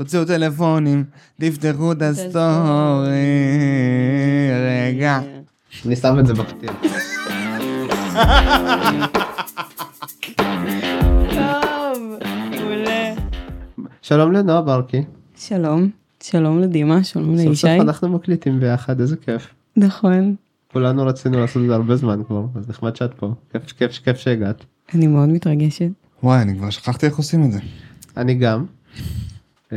תוציאו טלפונים, תפתחו את הסטורי, רגע. אני שם את זה בפתיח. טוב, מעולה. שלום לנועה ברקי. שלום, שלום לדימה, שלום סוף לישי. סוף אנחנו מקליטים ביחד איזה כיף. נכון. כולנו רצינו לעשות את זה הרבה זמן כבר אז נחמד שאת פה כיף כיף כיף שהגעת. אני מאוד מתרגשת. וואי, אני כבר שכחתי איך עושים את זה. אני גם. אמ,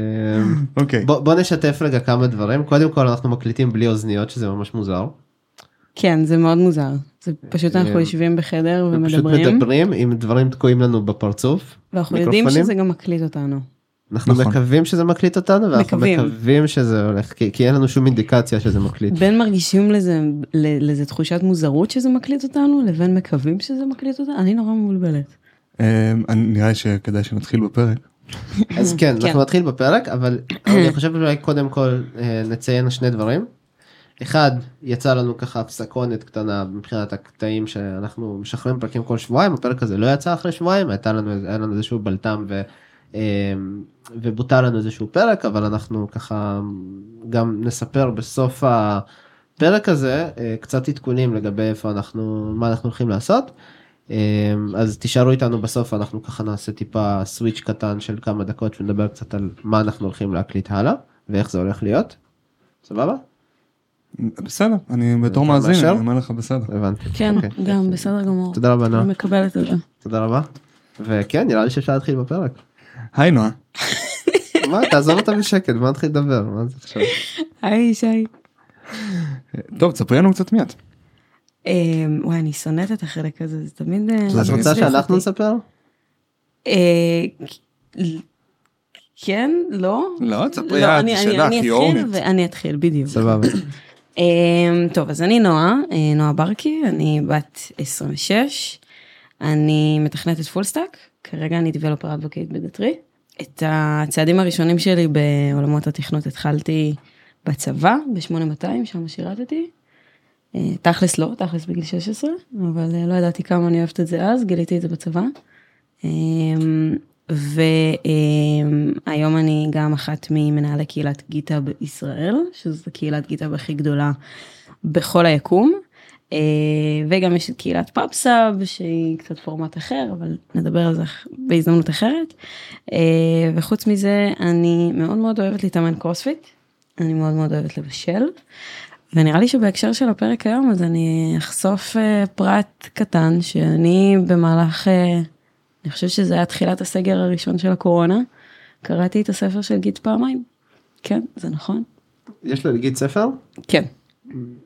אוקיי. בוא בוא נשתף רגע כמה דברים קודם כל אנחנו מקליטים בלי אוזניות שזה ממש מוזר. כן, זה מאוד מוזר. זה פשוט אנחנו אה, יושבים בחדר פשוט ומדברים, מדברים עם דברים תקועים לנו בפרצוף. ואנחנו יודעים? שזה גם מקליט אותנו. אנחנו נכון. מקווים שזה מקליט אותנו ואנחנו מקווים. מקווים שזה הולך כי כי אין לנו שום אינדיקציה שזה מקליט. בין מרגישים לזה, ל- לזה תחושת מוזרות שזה מקליט אותנו, לבין מקווים שזה מקליט אותנו, אני נורא מבולבלת. אני- נראה לי שכדאי שנתחיל בפרק. אז כן כן. אנחנו נתחיל בפרק אבל אני חושב אולי קודם כל אה, נציין שני דברים. אחד יצא לנו ככה הפסקונת קטנה מבחינת הקטעים שאנחנו משחררים פרקים כל שבועיים הפרק הזה לא יצא אחרי שבועיים הייתה לנו היה לנו איזשהו בלטם ו, אה, ובוטל לנו איזשהו פרק אבל אנחנו ככה גם נספר בסוף הפרק הזה אה, קצת עדכונים לגבי איפה אנחנו מה אנחנו הולכים לעשות. אה, אז תישארו איתנו בסוף אנחנו ככה נעשה טיפה סוויץ' קטן של כמה דקות ונדבר קצת על מה אנחנו הולכים להקליט הלאה ואיך זה הולך להיות. סבבה? בסדר, אני בתור מאזין? אני אומר לך בסדר. הבנתי. כן, אוקיי. גם בסדר גמור. תודה רבה נועה. אני מקבלת את זה. תודה רבה. וכן נראה לי שאפשר להתחיל בפרק. היי נועה. מה תעזוב אותה בשקט מה נתחיל לדבר מה זה עכשיו. היי ישי. טוב, תספרי לנו קצת מיד. אה, וואי, אני שונאת את החלק הזה, זה תמיד... אה, את אני רוצה שאנחנו. נספר? אה, כן, לא? לא, תספרי לא, את אני- אני- שלך, אני אתחיל אורנית. ואני אתחיל, בדיוק. סבבה. אמ, טוב, אז אני נועה, אה, נועה ברקי, אני בת 26, אני מתכנתת full stack, כרגע אני developer advocate ב Datree. את הצעדים הראשונים שלי בעולמות התכנות התחלתי בצבא, ב-8200, שם שירתתי. אה, תכלס לא, תכלס בגיל 16, אבל אה, לא ידעתי כמה אני אוהבת את זה אז, גיליתי את זה בצבא. אמ, והיום אני גם אחת ממנהלי קהילת גיטה בישראל, שזו קהילת גיטה הכי גדולה בכל היקום. אה, וגם יש את קהילת פאפסאב שהיא קצת פורמט אחר, אבל נדבר על זה בהזדמנות אחרת. וחוץ מזה אני מאוד מאוד אוהבת להתאמן קרוספיט, אני מאוד מאוד אוהבת לבשל. ונראה לי שבהקשר של הפרק היום אז אני אחשוף אה, פרט קטן שאני במהלך, אה, אני חושבת שזה היה תחילת הסגר הראשון של הקורונה, קראתי את הספר של גיט פעמיים. כן, זה נכון. יש לגיט ספר כן.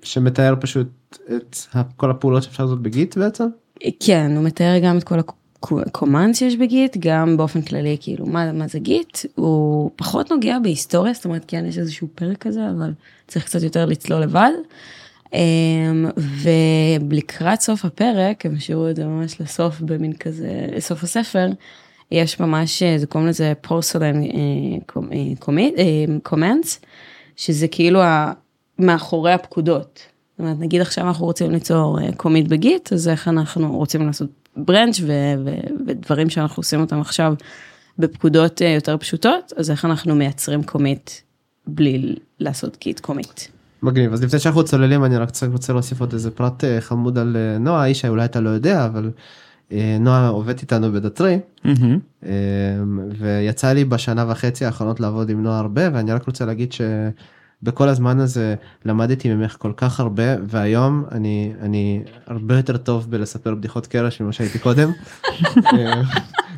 שמתאר פשוט את כל הפעולות שאפשר לעשות בגיט בעצם. כן, הוא מתאר גם את כל הקומנד שיש בגיט, גם באופן כללי, כאילו, מה, מה זה גיט? הוא פחות נוגע בהיסטוריה, זאת אומרת, כן, יש איזשהו פרק כזה, אבל צריך קצת יותר לצלול לבד. אמ, ולקראת סוף הפרק, הם השאירו את זה ממש לסוף, במין כזה, לסוף הספר, יש ממש, אה, זה קוראים לזה פורסלן קומנדס, שזה כאילו מאחורי הפקודות. זאת אומרת, נגיד עכשיו אנחנו רוצים ליצור אה, commit ב Git, אז איך אנחנו רוצים לעשות branch ו- ו- ודברים שאנחנו עושים אותם עכשיו בפקודות אה, יותר פשוטות, אז איך אנחנו מייצרים commit בלי לעשות git commit. מגניב אז לפני שאנחנו צוללים אני רק רוצה להוסיף עוד איזה פרט אה, חמוד על אה, נועה איש אולי אתה לא יודע אבל נועה עובדת איתנו ב Datree. אה, ויצא לי בשנה וחצי האחרונות לעבוד עם נועה הרבה ואני רק רוצה להגיד שבכל הזמן הזה למדתי ממך כל כך הרבה והיום אני אני הרבה יותר טוב בלספר בדיחות קרש ממה שהייתי קודם. אה,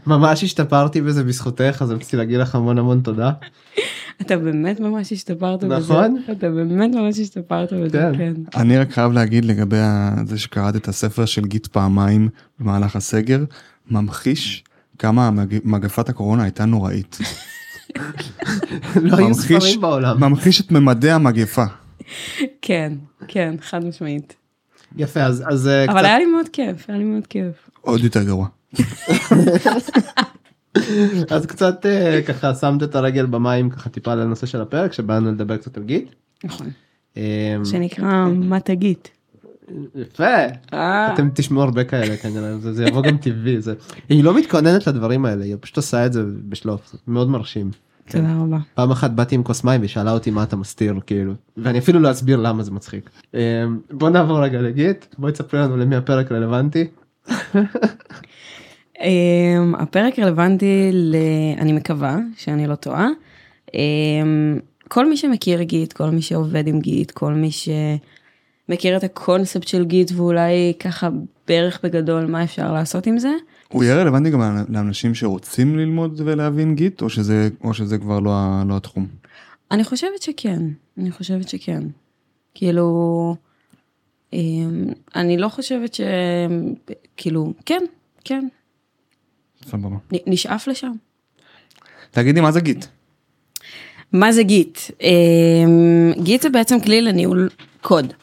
ממש השתפרתי בזה בזכותך אז רציתי להגיד לך המון המון תודה. אתה באמת ממש השתפרת בזה. נכון. אתה באמת ממש השתפרת בזה, כן. כן. אני רק חייב להגיד לגבי זה שקראת את הספר של גיט פעמיים במהלך הסגר, ממחיש כמה מגפת הקורונה הייתה נוראית. לא היו ממחיש- ספרים בעולם. ממחיש את ממדי המגפה. כן, כן, חד משמעית. יפה אז אז אה, אבל קצת היה לי מאוד כיף, היה לי מאוד כיף. עוד יותר גרוע. אז קצת אה, ככה שמת את הרגל במים ככה טיפה על הנושא של הפרק שבאנו לדבר קצת על גיט. נכון. אה, שנקרא מה תגיד. יפה. אה, אתם תשמעו הרבה כאלה כנראה זה, יבוא גם טבעי זה היא לא מתכוננת לדברים האלה היא פשוט עושה את זה בשלוף מאוד מרשים. תודה רבה. פעם אחת באתי עם כוס מים והיא שאלה אותי מה אתה מסתיר כאילו ואני אפילו לא אסביר למה זה מצחיק. אמ, בוא נעבור רגע לגיט בואי תספרי לנו למי הפרק רלוונטי. אמ, הפרק רלוונטי ל... אני מקווה שאני לא טועה. אמ, כל מי שמכיר גיט, כל מי שעובד עם גיט, כל מי שמכיר את הקונספט של גיט ואולי ככה בערך בגדול מה אפשר לעשות עם זה. הוא יהיה רלוונטי גם לאנשים שרוצים ללמוד ולהבין גיט, או שזה, או שזה כבר לא, לא התחום? אני חושבת שכן, אני חושבת שכן. כאילו, אמ, אני לא חושבת ש... כאילו, כן, כן, סבבה. נשאף לשם. תגידי מה זה גיט? מה זה גיט? אמ, גיט זה בעצם כלי לניהול קוד.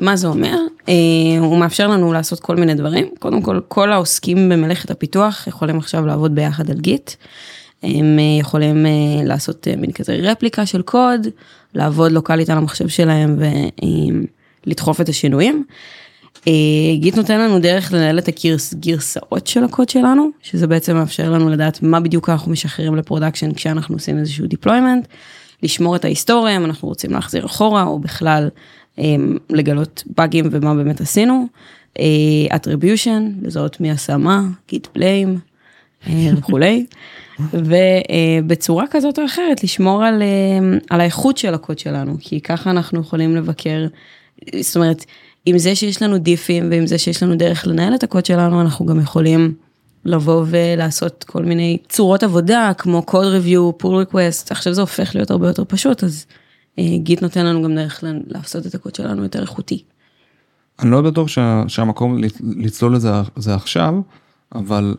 מה זה אומר? אה, הוא מאפשר לנו לעשות כל מיני דברים. קודם כל, כל העוסקים במלאכת הפיתוח יכולים עכשיו לעבוד ביחד על Git. הם אה, יכולים אה, לעשות מין כזה רפליקה של קוד, לעבוד לוקאלית על המחשב שלהם ולדחוף את השינויים. Git נותן לנו דרך לנהל את הגרסאות של הקוד שלנו, שזה בעצם מאפשר לנו לדעת מה בדיוק אנחנו משחררים ל production כשאנחנו עושים איזשהו deployment, לשמור את ההיסטוריה אם אנחנו רוצים להחזיר אחורה או בכלל לגלות באגים ומה באמת עשינו, אה, attribution, לזהות מי עשה מה, גיט בליים וכולי, ובצורה כזאת או אחרת לשמור על, אה, על האיכות של הקוד שלנו, כי ככה אנחנו יכולים לבקר, זאת אומרת, עם זה שיש לנו דיפים ועם זה שיש לנו דרך לנהל את הקוד שלנו, אנחנו גם יכולים לבוא ולעשות כל מיני צורות עבודה, כמו code review, pull request, עכשיו זה הופך להיות הרבה יותר פשוט, אז אה, Git נותן לנו גם דרך לעשות את הקוד שלנו יותר איכותי. אני לא בטוח שה, שהמקום לצ- לצלול לזה זה עכשיו, אבל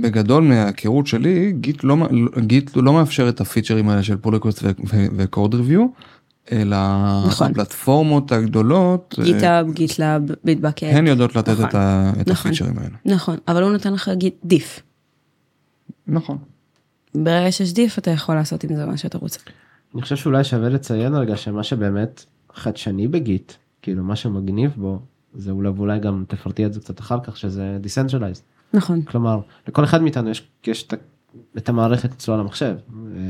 בגדול מההיכרות שלי, Git לא, מ- Git לא מאפשר את הפיצ'רים האלה של pull request ו code review, אלא נכון. הפלטפורמות הגדולות, אה, GitHub, GitLab, Bitbucket. הן יודעות לתת נכון. את, ה, את נכון. הפיצ'רים האלה. נכון, אבל הוא נותן לך git diff. נכון. ברגע שיש דיף אתה יכול לעשות עם זה מה שאתה רוצה. אני חושב שאולי שווה לציין רגע שמה שבאמת חדשני בגיט כאילו מה שמגניב בו זה אולי ואולי גם תפרטי את זה קצת אחר כך שזה decentralized נכון. כלומר לכל אחד מאיתנו יש, יש את, המערכת אצלו על המחשב אה,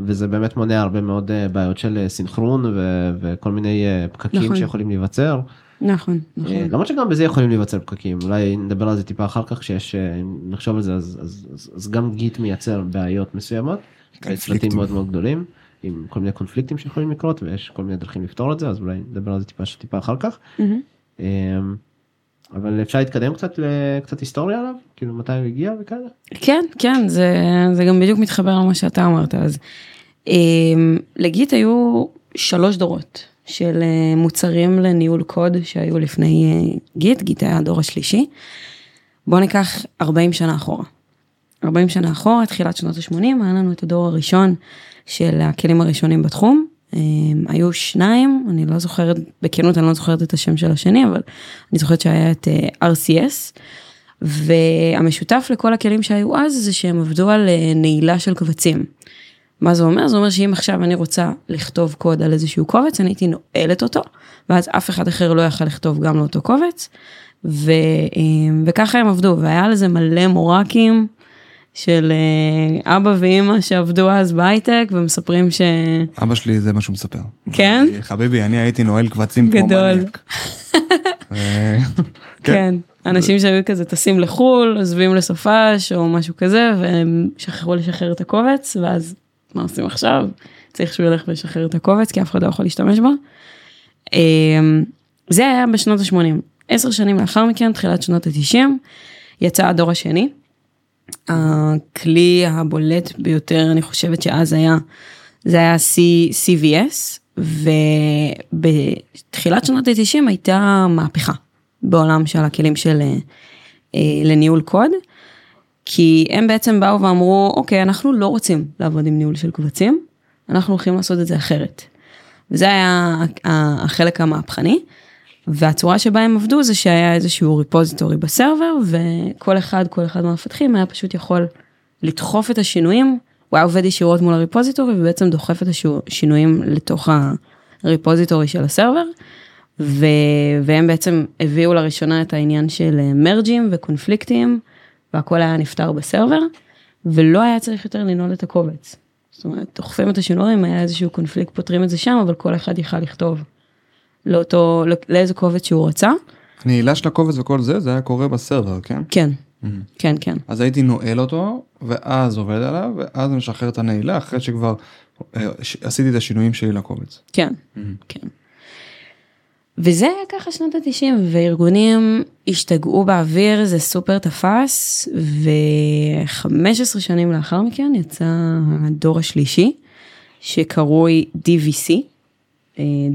וזה באמת מונע הרבה מאוד אה, בעיות של אה, סינכרון ו, וכל מיני פקקים נכון. שיכולים להיווצר. נכון, נכון. למרות שגם בזה יכולים להיווצר פקקים אולי נדבר על זה טיפה אחר כך שיש נחשוב על זה אז, אז, אז, אז גם גיט מייצר בעיות מסוימות. צוותים מאוד מאוד גדולים עם כל מיני קונפליקטים שיכולים לקרות ויש כל מיני דרכים לפתור את זה אז אולי נדבר על זה טיפה טיפה אחר כך. מהמם. אמ, אבל אפשר להתקדם קצת לקצת היסטוריה עליו כאילו מתי הוא הגיע וכאלה. כן, כן, זה, זה גם בדיוק מתחבר למה שאתה אמרת. אז אה, לגיט היו שלוש דורות של אה, מוצרים לניהול קוד שהיו לפני אה, גיט, גיט היה הדור השלישי. בוא ניקח 40 שנה אחורה. 40 שנה אחורה, תחילת שנות ה-80, היה לנו את הדור הראשון של הכלים הראשונים בתחום. אה, היו שניים, אני לא זוכרת, בכנות אני לא זוכרת את השם של השני, אבל אני זוכרת שהיה את אה, RCS. והמשותף לכל הכלים שהיו אז זה שהם עבדו על אה, נעילה של קבצים. מה זה אומר? זה אומר שאם עכשיו אני רוצה לכתוב קוד על איזשהו קובץ, אני הייתי נועלת אותו, ואז אף אחד אחר לא יכל לכתוב גם לאותו קובץ, ו, וככה הם עבדו, והיה לזה מלא מורקים של אה, אבא ואימא שעבדו אז בהייטק, ומספרים ש... אבא שלי זה מה שהוא מספר. כן? חביבי, אני הייתי נועל קבצים כמו. מניאק. אה, כן. אנשים שהיו כזה טסים לחו"ל, עוזבים לסופש או משהו כזה, והם שכחו לשחרר את הקובץ, ואז מה עושים עכשיו? צריך שהוא ילך וישחרר את הקובץ, כי אף אחד לא יכול להשתמש בו. אמ, זה היה בשנות ה-80. עשר שנים לאחר מכן, תחילת שנות ה-90, יצא הדור השני. הכלי הבולט ביותר, אני חושבת שאז היה, זה היה CVS, ובתחילת שנות ה-90 הייתה מהפכה בעולם של הכלים של אה, אה, לניהול קוד, כי הם בעצם באו ואמרו, אוקיי, אנחנו לא רוצים לעבוד עם ניהול של קבצים, אנחנו הולכים לעשות את זה אחרת. וזה היה החלק המהפכני, והצורה שבה הם עבדו זה שהיה איזשהו ריפוזיטורי בסרבר, וכל אחד, כל אחד מהמפתחים היה פשוט יכול לדחוף את השינויים, הוא היה עובד ישירות מול הריפוזיטורי ובעצם דוחף את השינויים לתוך הריפוזיטורי של הסרבר, ו... והם בעצם הביאו לראשונה את העניין של מרג'ים וקונפליקטים, והכל היה נפתר בסרבר, ולא היה צריך יותר לנעול את הקובץ. זאת אומרת, דוחפים את השינויים, היה איזשהו קונפליקט, פותרים את זה שם, אבל כל אחד יכל לכתוב לאותו, לאיזה קובץ שהוא רצה. נעילה של הקובץ וכל זה, זה היה קורה בסרבר, כן? כן, Mhm. כן, כן. אז הייתי נועל אותו, ואז עובד עליו, ואז משחרר את הנעילה, אחרי שכבר אה, ש- עשיתי את השינויים שלי לקובץ. כן, כן. וזה היה ככה שנות התשעים, וארגונים השתגעו באוויר, זה סופר תפס, ו-15 שנים לאחר מכן יצא הדור השלישי, שקרוי DVC.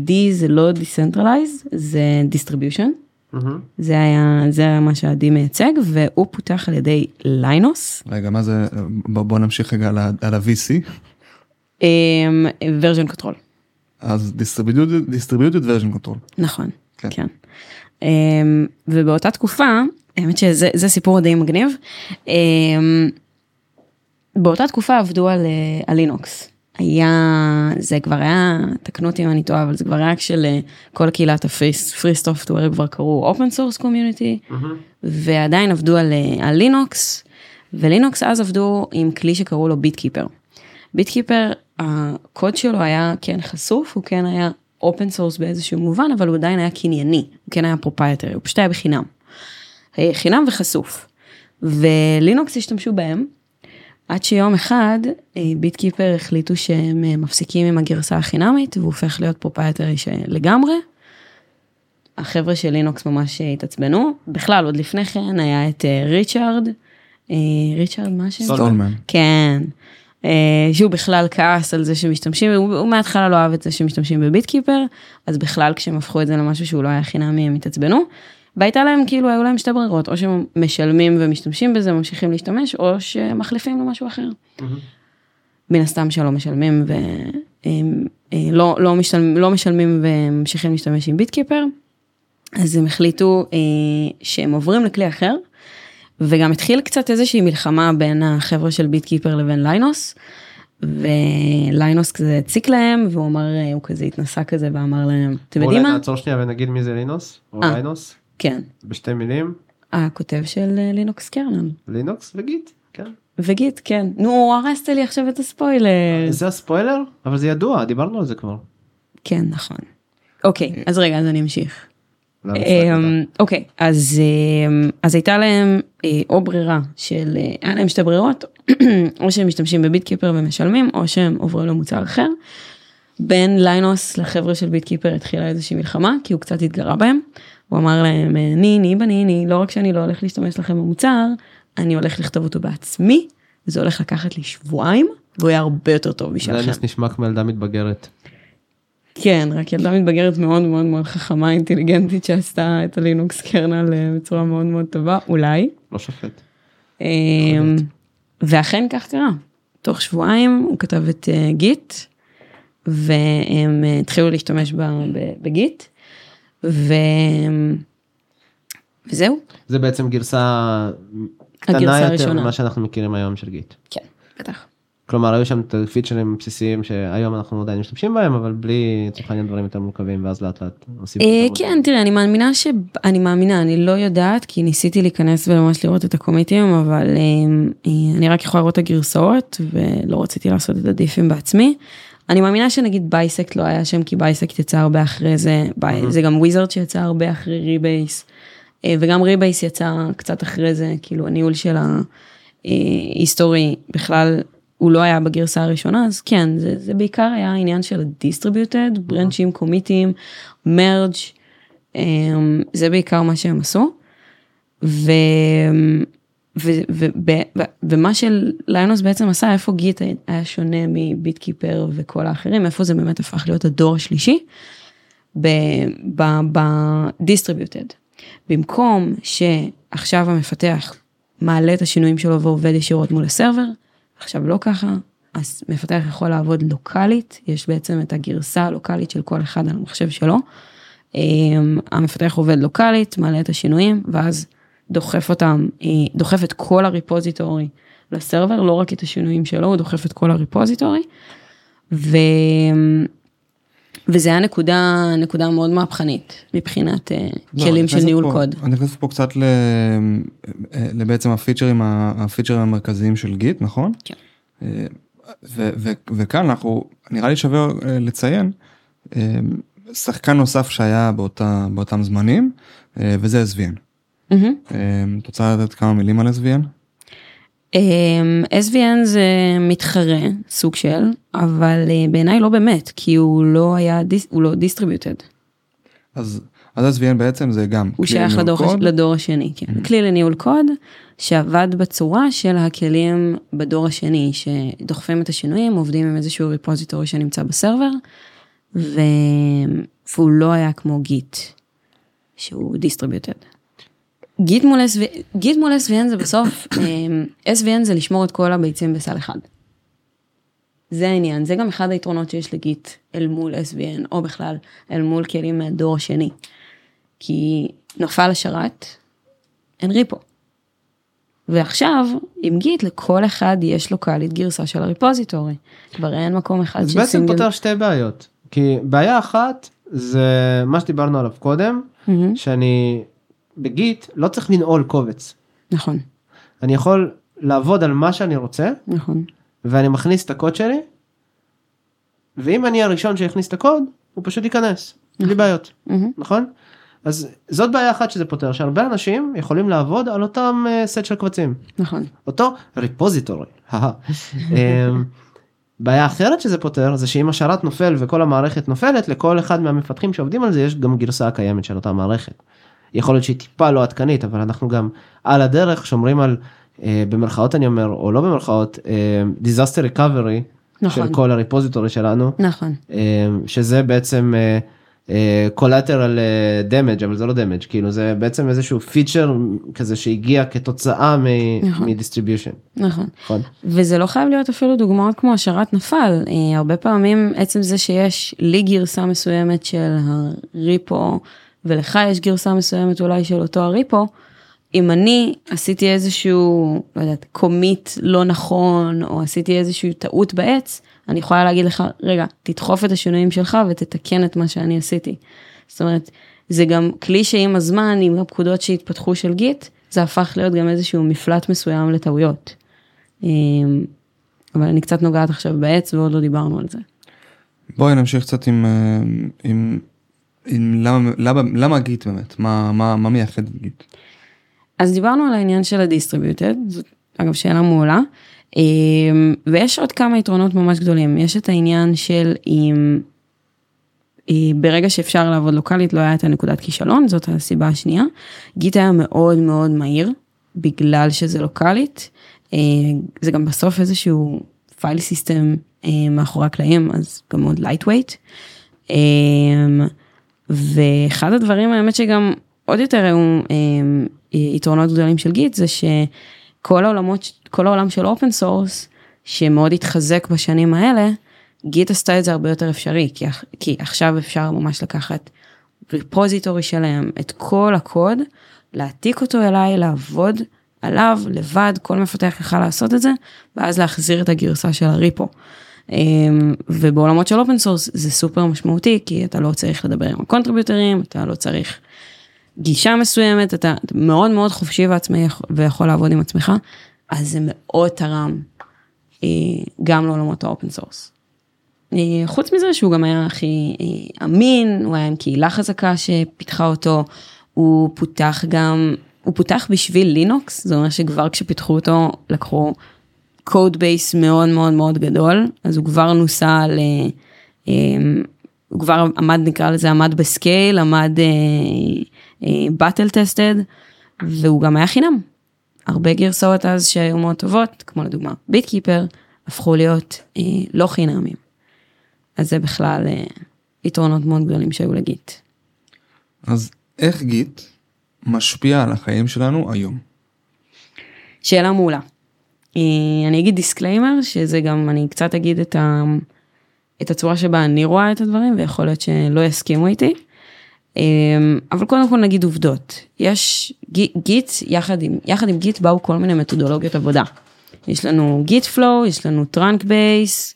D זה לא Decentralized, זה Distribution. מהמם. זה היה, זה היה מה שה-D מייצג, והוא פותח על ידי ליינוס, רגע, מה זה, בוא, בוא נמשיך רגע על ה-VC. version control. אז distributed, distributed version control. נכון, כן. כן. Um, ובאותה תקופה, האמת שזה זה סיפור די מגניב, um, באותה תקופה עבדו על, אה, על לינוקס. היה, זה כבר היה, תקנו אותי אם אני טועה, אבל זה כבר היה כשל אה, כל קהילת הפרי סופטוור כבר קראו open source community, מהמם. ועדיין עבדו על, אה, על לינוקס, ולינוקס אז עבדו עם כלי שקראו לו BitKeeper. BitKeeper, הקוד שלו היה כן חשוף, הוא כן היה open source באיזשהו מובן, אבל הוא עדיין היה קנייני, הוא כן היה proprietary, הוא פשוט היה בחינם. אה, חינם וחשוף. ולינוקס השתמשו בהם, עד שיום אחד אה, BitKeeper החליטו שהם אה, מפסיקים עם הגרסה החינמית, והוא הופך להיות proprietary לגמרי. החבר'ה של לינוקס ממש אה, התעצבנו. בכלל, עוד לפני כן היה את ריצ'ארד, ריצ'ארד מה השם? סטולמן. כן. שהוא בכלל כעס על זה שמשתמשים, הוא, הוא מההתחלה לא אהב את זה שמשתמשים בביטקיפר, אז בכלל כשהם הפכו את זה למשהו שהוא לא היה חינמי הם התעצבנו. והייתה להם כאילו היו להם שתי ברירות, או שהם משלמים ומשתמשים בזה, ממשיכים להשתמש, או שמחליפים למשהו אחר. מהמם. מן הסתם שלא משלמים והם אה, לא, לא, משלמים, לא משלמים וממשיכים להשתמש עם ביטקיפר, אז הם החליטו אה, שהם עוברים לכלי אחר, וגם התחיל קצת איזושהי מלחמה בין החבר'ה של BitKeeper לבין לינוס, ולינוס כזה הציק להם, והוא אמר, אה, הוא כזה התנשא כזה ואמר להם, אתם יודעים אולי מה? נעצור שנייה ונגיד מי זה לינוס או אה. לינוס כן, בשתי מילים הכותב של אה, Linux kernel. לינוקס ו Git. כן. ו Git, כן. נו, הרסת לי עכשיו את הספוילר. זה הספוילר אבל זה ידוע דיברנו על זה כבר. כן, נכון. אוקיי, אז רגע, אז אני אמשיך. לא. אמ, אוקיי, אז אמ, אז הייתה להם אה, או ברירה של, אה, היה להם שתי ברירות, או שהם משתמשים בביטקיפר ומשלמים, או שהם עוברים למוצר אחר. בין ליינוס לחבר'ה של ביטקיפר התחילה איזושהי מלחמה, כי הוא קצת התגרה בהם. הוא אמר להם, אה, ני, ני בניני, לא רק שאני לא הולך להשתמש לכם במוצר, אני הולך לכתוב אותו בעצמי, וזה הולך לקחת לי שבועיים, והוא יהיה הרבה יותר טוב בשבילכם. ליינוס נשמע כמו ילדה מתבגרת. כן, רק ילדה מתבגרת מאוד מאוד מאוד חכמה, אינטליגנטית, שעשתה את הלינוקס קרנל אה, בצורה מאוד מאוד טובה, אולי. לא שופט. אמ, ואכן כך קרה. תוך שבועיים הוא כתב את אה, גיט, והם אה, התחילו להשתמש ב- ב- בגיט, ו... וזהו, זה בעצם גרסה קטנה יותר הראשונה. ממה שאנחנו מכירים היום של Git. כן, בטח. כלומר היו שם את הפיצ'רים בסיסיים שהיום אנחנו עדיין משתמשים בהם אבל בלי לצורך העניין דברים יותר מורכבים ואז לאט לאט עושים. אה, יותר כן, מורכבים. תראה, אני מאמינה ש... אני מאמינה, אני לא יודעת, כי ניסיתי להיכנס וממש לראות את הקומיטים, אבל אה, אה, אני רק יכולה לראות את הגרסאות, ולא רציתי לעשות את הדיפים בעצמי. אני מאמינה שנגיד bisect לא היה שם, כי bisect יצא הרבה אחרי זה, זה גם wizard שיצא הרבה אחרי rebase, אה, וגם rebase יצא קצת אחרי זה, כאילו הניהול של ה history בכלל. הוא לא היה בגרסה הראשונה, אז כן, זה, זה בעיקר היה העניין של distributed, ברנצ'ים, קומיטים, merge, זה בעיקר מה שהם עשו. ו... ומה שלינוס בעצם עשה, איפה גיט היה שונה מביטקיפר וכל האחרים, איפה זה באמת הפך להיות הדור השלישי, בדיסטריביוטד. במקום שעכשיו המפתח מעלה את השינויים שלו ועובד ישירות מול הסרבר, עכשיו לא ככה, אז מפתח יכול לעבוד לוקאלית, יש בעצם את הגרסה הלוקאלית של כל אחד על המחשב שלו. אמ, המפתח עובד לוקאלית, מעלה את השינויים, ואז דוחף אותם, אה, דוחף את כל הריפוזיטורי לסרבר, לא רק את השינויים שלו, הוא דוחף את כל הריפוזיטורי. ו... וזה היה נקודה, נקודה מאוד מהפכנית מבחינת אה, לא, כלים של ניהול פה- קוד. אני נכנס פה קצת ל- אה, לבעצם הפיצ'רים, ה- הפיצ'רים המרכזיים של גיט, נכון? כן. אה, ו- ו- וכאן אנחנו, נראה לי שווה אה, לציין, אה, שחקן נוסף שהיה באותה, באותם זמנים, אה, וזה SVN. מהמם. אה, את רוצה לתת כמה מילים על SVN? אמ, SVN זה מתחרה סוג של אבל אה, בעיניי לא באמת כי הוא לא היה הוא לא דיסטריביוטד אז, אז SVN בעצם זה גם הוא שייך לדור. לדור השני כן. כלי לניהול קוד שעבד בצורה של הכלים בדור השני שדוחפים את השינויים עובדים עם איזשהו repository שנמצא ב server ו... והוא לא היה כמו Git שהוא distributed. Git מול, SV, Git מול SVN זה בסוף, אמ, SVN זה לשמור את כל הביצים בסל אחד. זה העניין, זה גם אחד היתרונות שיש לגיט אל מול SVN, או בכלל אל מול כלים מהדור השני. כי נפל השרת, אין ריפו. ועכשיו, עם גיט, לכל אחד יש לוקאלית גרסה של הריפוזיטורי. כבר אין מקום אחד אז של בעצם סינגל. פותר שתי בעיות. כי בעיה אחת זה מה שדיברנו עליו קודם, מהמם, שאני בגיט לא צריך לנעול קובץ. נכון, אני יכול לעבוד על מה שאני רוצה, נכון. ואני מכניס את הקוד שלי, ואם אני הראשון שיכניס את הקוד, הוא פשוט ייכנס, בלי בעיות, מהמם, נכון? אז זאת בעיה אחת שזה פותר, שהרבה אנשים יכולים לעבוד על אותם אה, סט של קבצים, נכון. אותו ריפוזיטורי. אמ, בעיה אחרת שזה פותר זה שאם השרת נופל וכל המערכת נופלת לכל אחד מהמפתחים שעובדים על זה יש גם גרסה הקיימת של אותה מערכת. יכול להיות שהיא טיפה לא עדכנית אבל אנחנו גם על הדרך שומרים על אה, במרכאות אני אומר או לא במרכאות אה, disaster recovery נכון. של כל הריפוזיטורי שלנו נכון. אה, שזה בעצם אה, אה, collateral אה, damage אבל זה לא damage כאילו זה בעצם איזשהו פיצ'ר כזה שהגיע כתוצאה נכון. מדיסטריביושן. נכון. נכון. וזה לא חייב להיות אפילו דוגמאות כמו השרת נפל, אה, הרבה פעמים עצם זה שיש לי גרסה מסוימת של הריפו ולך יש גרסה מסוימת אולי של אותו הריפו, אם אני עשיתי איזשהו, לא יודעת, קומיט לא נכון או עשיתי איזושהי טעות בעץ, אני יכולה להגיד לך, רגע, תדחוף את השינויים שלך ותתקן את מה שאני עשיתי. זאת אומרת, זה גם כלי שעם הזמן, עם הפקודות שהתפתחו של גיט, זה הפך להיות גם איזשהו מפלט מסוים לטעויות. אמ, אבל אני קצת נוגעת עכשיו בעץ ועוד לא דיברנו על זה. בואי נמשיך קצת עם, אה, עם, למה, למה, למה Git באמת, מה, מה, מה מייחד את Git? אז דיברנו על העניין של ה distributed, זאת אגב שאלה מעולה, אמ, ויש עוד כמה יתרונות ממש גדולים, יש את העניין של אם אה, ברגע שאפשר לעבוד לוקאלית לא היה את הנקודת כישלון, זאת הסיבה השנייה. Git היה מאוד מאוד מהיר, בגלל שזה לוקאלית, אה, זה גם בסוף איזשהו file system אה, מאחורי הקלעים, אז גם מאוד lightweight. אמ, ואחד הדברים האמת שגם עוד יותר היו אמ, יתרונות גדולים של Git זה שכל העולמות, כל העולם של open source שמאוד התחזק בשנים האלה, Git עשתה את זה הרבה יותר אפשרי, כי, כי עכשיו אפשר ממש לקחת repository שלם, את כל הקוד, להעתיק אותו אליי, לעבוד עליו לבד, כל מפתח יכל לעשות את זה, ואז להחזיר את הגרסה של ה repo. אמ, ובעולמות של open source זה סופר משמעותי, כי אתה לא צריך לדבר עם ה contributorים, אתה לא צריך גישה מסוימת, אתה מאוד מאוד חופשי ועצמאי ויכול לעבוד עם עצמך, אז זה מאוד תרם אה, גם לעולמות ה open source. אה, חוץ מזה שהוא גם היה הכי אה, אמין, הוא היה עם קהילה חזקה שפיתחה אותו, הוא פותח גם, הוא פותח בשביל לינוקס, זה אומר שכבר כשפיתחו אותו לקחו code base מאוד מאוד מאוד גדול, אז הוא כבר נוסה על, אה, הוא כבר עמד נקרא לזה עמד ב scale, עמד battle tested, והוא גם היה חינם. הרבה גרסאות אז שהיו מאוד טובות, כמו לדוגמה BitKeeper, הפכו להיות אה, לא חינמים. אז זה בכלל אה, יתרונות מאוד גדולים שהיו ל Git. אז איך Git משפיע על החיים שלנו היום? שאלה מעולה. אה, אני אגיד disclaimer, שזה גם, אני קצת אגיד את, ה, את הצורה שבה אני רואה את הדברים, ויכול להיות שלא יסכימו איתי. אה, אבל קודם כל נגיד עובדות. יש Gi- Git, יחד עם, יחד עם Git באו כל מיני מתודולוגיות עבודה. יש לנו Git flow, יש לנו trunk base,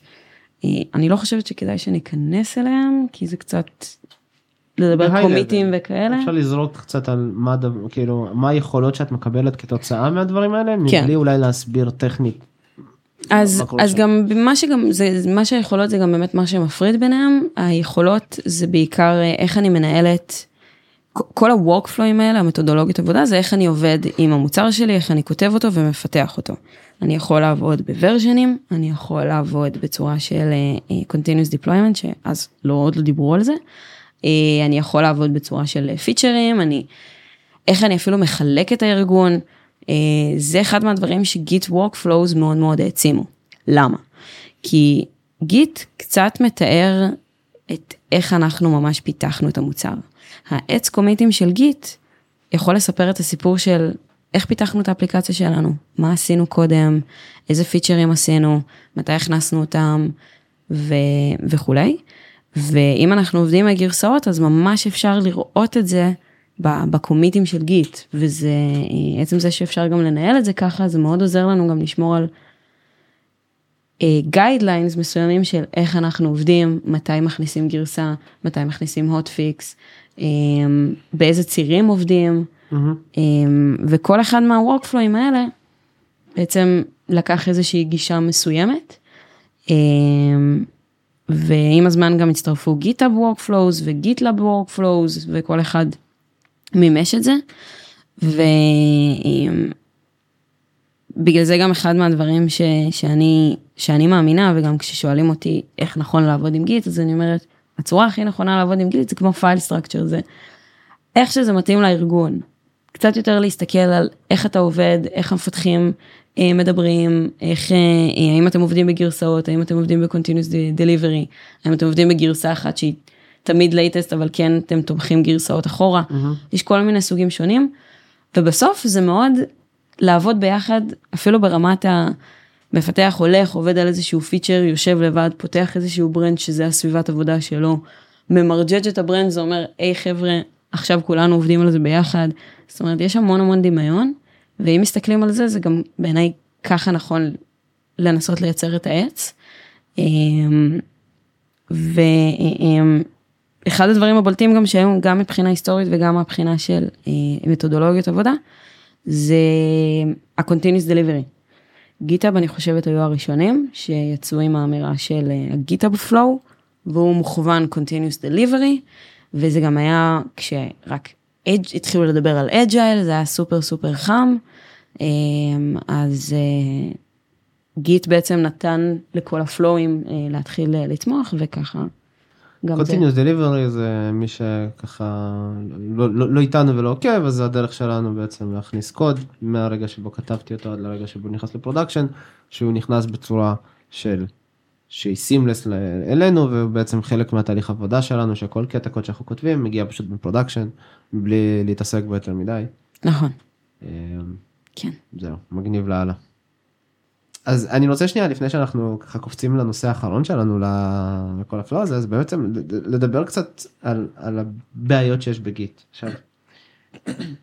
אה, אני לא חושבת שכדאי שניכנס אליהם, כי זה קצת לדבר קומיטים. וכאלה. אפשר לזרוק קצת על מה דבר כאילו מה היכולות שאת מקבלת כתוצאה מהדברים האלה כן. מבלי אולי להסביר טכנית. אז, אז שם? גם מה שגם זה מה שהיכולות זה גם באמת מה שמפריד ביניהם היכולות זה בעיקר אה, איך אני מנהלת כל הוורקפלואים האלה המתודולוגיות עבודה זה איך אני עובד עם המוצר שלי איך אני כותב אותו ומפתח אותו. אני יכול לעבוד בוורז'נים אני יכול לעבוד בצורה של אה, continuous deployment שאז לא עוד לא דיברו על זה. אה, אני יכול לעבוד בצורה של פיצ'רים אני איך אני אפילו מחלק את הארגון, אה, זה אחד מהדברים שגיט Workflows מאוד מאוד העצימו. למה? כי גיט קצת מתאר את איך אנחנו ממש פיתחנו את המוצר. העץ קומיטים של גיט יכול לספר את הסיפור של איך פיתחנו את האפליקציה שלנו, מה עשינו קודם, איזה featureים עשינו, מתי הכנסנו אותם ו... וכולי. ואם אנחנו עובדים עם הגרסאות אז ממש אפשר לראות את זה ב commitים של Git וזה עצם זה שאפשר גם לנהל את זה ככה זה מאוד עוזר לנו גם לשמור על guidelines מסוימים של איך אנחנו עובדים מתי מכניסים גרסה מתי מכניסים hot fix באיזה צירים עובדים אמ, וכל אחד מה workflowים האלה בעצם לקח איזושהי גישה מסוימת. ועם הזמן גם הצטרפו GitHub workflows ו GitLab workflows וכל אחד מימש את זה. ובגלל זה גם אחד מהדברים ש, שאני, שאני מאמינה וגם כששואלים אותי איך נכון לעבוד עם Git אז אני אומרת הצורה הכי נכונה לעבוד עם Git זה כמו file structure זה איך שזה מתאים לארגון. קצת יותר להסתכל על איך אתה עובד, איך המפתחים מדברים, איך, אה, האם אתם עובדים בגרסאות, האם אתם עובדים ב-continuous delivery, האם אתם עובדים בגרסה אחת שהיא תמיד latest אבל כן אתם תומכים גרסאות אחורה, יש כל מיני סוגים שונים, ובסוף זה מאוד לעבוד ביחד, אפילו ברמת המפתח הולך, עובד על איזשהו feature, יושב לבד, פותח איזשהו branch שזה הסביבת עבודה שלו, ממרג'ג' את ה branch, זה אומר, היי חבר'ה, עכשיו כולנו עובדים על זה ביחד. זאת אומרת, יש המון המון דמיון, ואם מסתכלים על זה, זה גם בעיניי ככה נכון לנסות לייצר את העץ. אמ, ואחד הדברים הבולטים גם שהיום, גם מבחינה היסטורית וגם מהבחינה של אה, מתודולוגיות עבודה, זה ה-continuous delivery. GitHub אני חושבת היו הראשונים שיצאו עם האמירה של ה GitHub flow והוא מוכוון continuous delivery וזה גם היה כשרק התחילו לדבר על agile זה היה סופר סופר חם אמ, אז Git בעצם נתן לכל ה flowים אה, להתחיל אה, לצמוח וככה. continuous delivery זה מי שככה לא, לא, לא איתנו ולא עוקב אז זה הדרך שלנו בעצם להכניס קוד מהרגע שבו כתבתי אותו עד לרגע שבו נכנס ל production שהוא נכנס בצורה של שהיא seamless אלינו ובעצם חלק מהתהליך עבודה שלנו שכל קטע קוד שאנחנו כותבים מגיע פשוט ב production בלי להתעסק בו יותר מדי. נכון, אמ, כן. זהו מגניב לאללה. אז אני רוצה שנייה לפני שאנחנו ככה קופצים לנושא האחרון שלנו לכל ה flow הזה אז בעצם לדבר קצת על, על הבעיות שיש ב Git. עכשיו,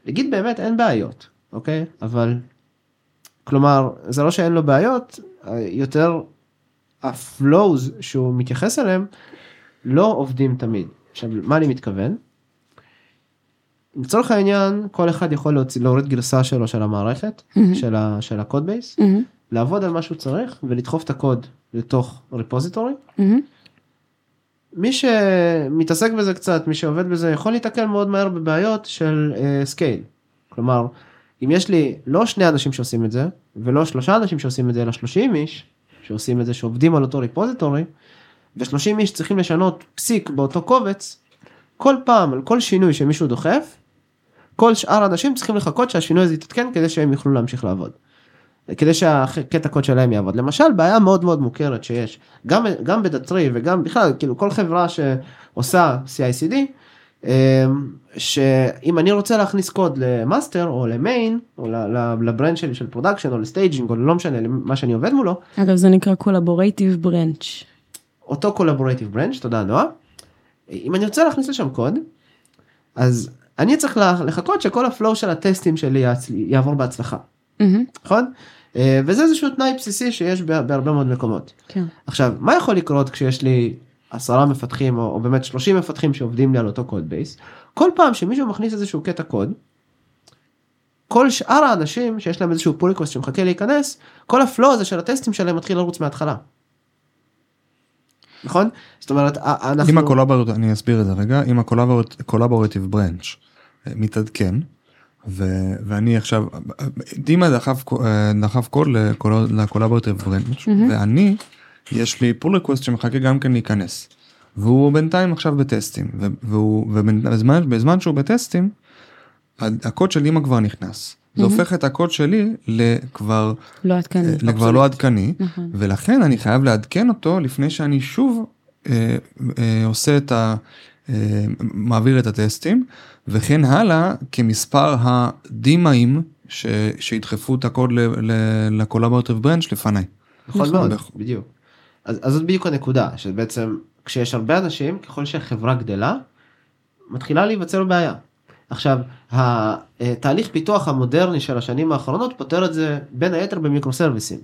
ל Git באמת אין בעיות אוקיי אבל כלומר זה לא שאין לו בעיות יותר ה flows שהוא מתייחס אליהם לא עובדים תמיד. עכשיו מה אני מתכוון? לצורך העניין כל אחד יכול להוציא, להוריד גרסה שלו של המערכת מהמם. של, ה, של ה code base מהמם, לעבוד על מה שהוא צריך ולדחוף את הקוד לתוך repository. מהמם. מי שמתעסק בזה קצת מי שעובד בזה יכול להתקל מאוד מהר בבעיות של scale. כלומר אם יש לי לא שני אנשים שעושים את זה ולא שלושה אנשים שעושים את זה אלא 30 איש שעושים את זה שעובדים על אותו repository ו-30 איש צריכים לשנות פסיק באותו קובץ כל פעם על כל שינוי שמישהו דוחף כל שאר האנשים צריכים לחכות שהשינוי הזה יתעדכן כדי שהם יוכלו להמשיך לעבוד. כדי שהקטע קוד שלהם יעבוד למשל בעיה מאוד מאוד מוכרת שיש גם גם בדאטרי וגם בכלל כאילו כל חברה שעושה CI/CD שאם אני רוצה להכניס קוד ל master או ל main או ל- ל- ל branch שלי של production או ל staging או לא משנה מה שאני עובד מולו אגב זה נקרא collaborative branch. אותו collaborative branch תודה נועה. אם אני רוצה להכניס לשם קוד אז אני צריך לחכות שכל ה flow של הטסטים שלי יעבור בהצלחה נכון? אה, וזה איזשהו תנאי בסיסי שיש בה- בהרבה מאוד מקומות. כן. עכשיו מה יכול לקרות כשיש לי עשרה מפתחים או, או באמת 30 מפתחים שעובדים לי על אותו code base כל פעם שמישהו מכניס איזשהו קטע קוד. כל שאר האנשים שיש להם איזשהו pull request שמחכה להיכנס כל ה flow הזה של הטסטים שלהם מתחיל לרוץ מההתחלה. נכון? זאת אומרת אנחנו... אם ה collaborat, אני אסביר את זה רגע, אם ה collaborative branch מתעדכן, ו- ואני עכשיו, דימה דחף, אה, דחף קוד ל collaborative branch, ואני, יש לי pull request שמחכה גם כן להיכנס. והוא בינתיים עכשיו בטסטים, והוא, ובזמן, בזמן שהוא בטסטים, הקוד של דימה כבר נכנס. זה הופך את הקוד שלי לכבר לא עדכני. לכבר לא עדכני, נכון. ולכן אני חייב לעדכן אותו לפני שאני שוב אה, אה, עושה את ה... אה, מעביר את הטסטים, וכן הלאה כמספר הדימאים ש, שידחפו את הקוד לקולאבורטיב ברנץ' לפניי. נכון נכון. מאוד, בדיוק. אז, אז זאת בדיוק הנקודה, שבעצם כשיש הרבה אנשים, ככל שהחברה גדלה, מתחילה להיווצר בעיה. עכשיו, התהליך פיתוח המודרני של השנים האחרונות פותר את זה בין היתר במיקרו סרוויסים.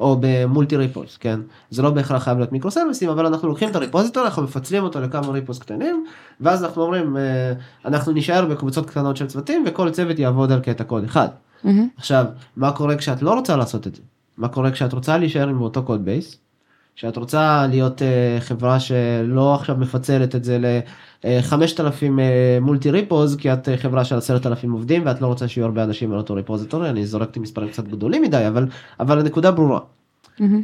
או במולטי ריפוס, כן? זה לא בהכרח חייב להיות מיקרו סרוויסים, אבל אנחנו לוקחים את הריפוזיטור, אנחנו מפצלים אותו לכמה ריפוס קטנים, ואז אנחנו אומרים, אה, אנחנו נישאר בקבוצות קטנות של צוותים, וכל צוות יעבוד על קטע קוד אחד. מהמם. עכשיו, מה קורה כשאת לא רוצה לעשות את זה? מה קורה כשאת רוצה להישאר עם אותו code base? שאת רוצה להיות אה, חברה שלא עכשיו מפצלת את זה ל-5,000 multi repos כי את אה, חברה של 10,000 עובדים ואת לא רוצה שיהיו הרבה אנשים על אותו repository אני זורקתי מספרים קצת גדולים מדי אבל אבל הנקודה ברורה. מהמם.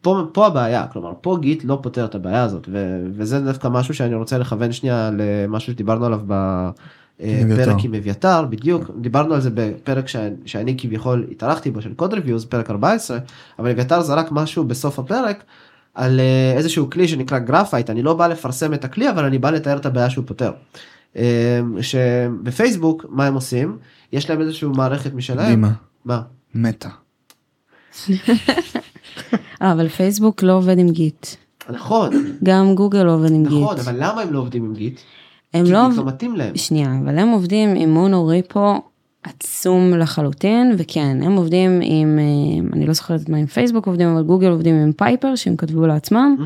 פה, פה הבעיה כלומר פה Git לא פותר את הבעיה הזאת ו, וזה דווקא משהו שאני רוצה לכוון שנייה למשהו שדיברנו עליו בפרק אביתר. עם אביתר בדיוק דיברנו על זה בפרק ש, שאני כביכול התארחתי בו של code reviews פרק 14 אבל אביתר זרק משהו בסוף הפרק על אה, איזשהו כלי שנקרא Graphite אני לא בא לפרסם את הכלי אבל אני בא לתאר את הבעיה שהוא פותר. אה, שבפייסבוק מה הם עושים יש להם איזשהו מערכת משלהם. דימה, מה? אה, אבל פייסבוק לא עובד עם Git. נכון גם גוגל לא עובד עם Git. נכון אבל למה הם לא עובדים עם Git? הם כי לא... Git לא מתאים להם. שנייה, אבל הם עובדים עם mono repo עצום לחלוטין, וכן, הם עובדים עם, אה, אני לא זוכרת מה עם פייסבוק עובדים, אבל גוגל עובדים עם Piper שהם כתבו לעצמם,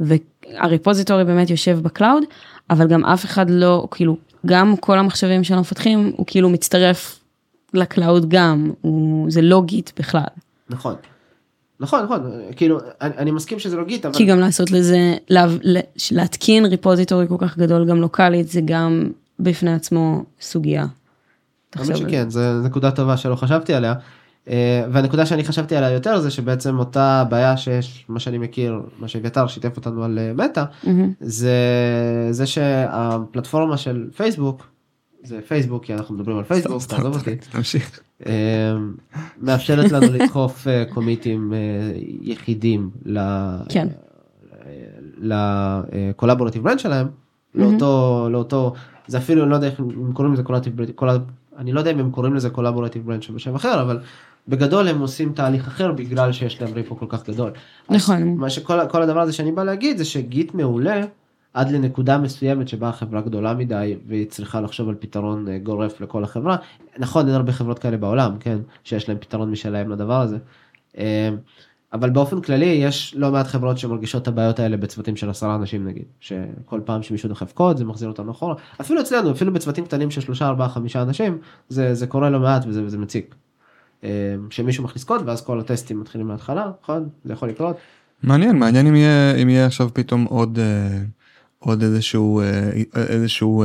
וה repository באמת יושב ב cloud, אבל גם אף אחד לא, כאילו, גם כל המחשבים של המפתחים, הוא כאילו מצטרף ל cloud גם, הוא, זה לא Git בכלל. נכון. נכון נכון כאילו אני, אני מסכים שזה לא Git אבל כי גם לעשות לזה, לה, לה, להתקין ריפוזיטורי כל כך גדול גם לוקאלית, זה גם בפני עצמו סוגיה. האמת. שכן זו נקודה טובה שלא חשבתי עליה. אה, והנקודה שאני חשבתי עליה יותר זה שבעצם אותה בעיה שיש מה שאני מכיר מה שאביתר שיתף אותנו על אה, מטא מהמם. זה זה שהפלטפורמה של פייסבוק זה פייסבוק כי אנחנו מדברים על פייסבוק תעזוב אותי תמשיך. אה, מאפשרת לנו לדחוף אה, קומיטים אה, יחידים ל... כן. ל collaborative branch שלהם לאותו לאותו זה אפילו אני לא יודע איך הם קוראים לזה collaborative אני לא יודע אם הם קוראים לזה collaborative branch בשם אחר אבל בגדול הם עושים תהליך אחר בגלל שיש להם repo כל כך גדול. נכון. מה שכל כל הדבר הזה שאני בא להגיד זה ש Git מעולה עד לנקודה מסוימת שבה החברה גדולה מדי והיא צריכה לחשוב על פתרון אה, גורף לכל החברה. נכון אין הרבה חברות כאלה בעולם כן שיש להם פתרון משלהם לדבר הזה. אה, אבל באופן כללי יש לא מעט חברות שמרגישות את הבעיות האלה בצוותים של עשרה אנשים נגיד שכל פעם שמישהו דוחף קוד זה מחזיר אותנו אחורה אפילו אצלנו אפילו בצוותים קטנים של שלושה ארבעה חמישה אנשים זה זה קורה לא מעט וזה, וזה מציק. אה, שמישהו מכניס קוד ואז כל הטסטים מתחילים מההתחלה נכון זה יכול לקרות. מעניין מעניין אם יהיה אם יהיה עכשיו פתאום עוד אה, עוד איזשהו אה, איזשהו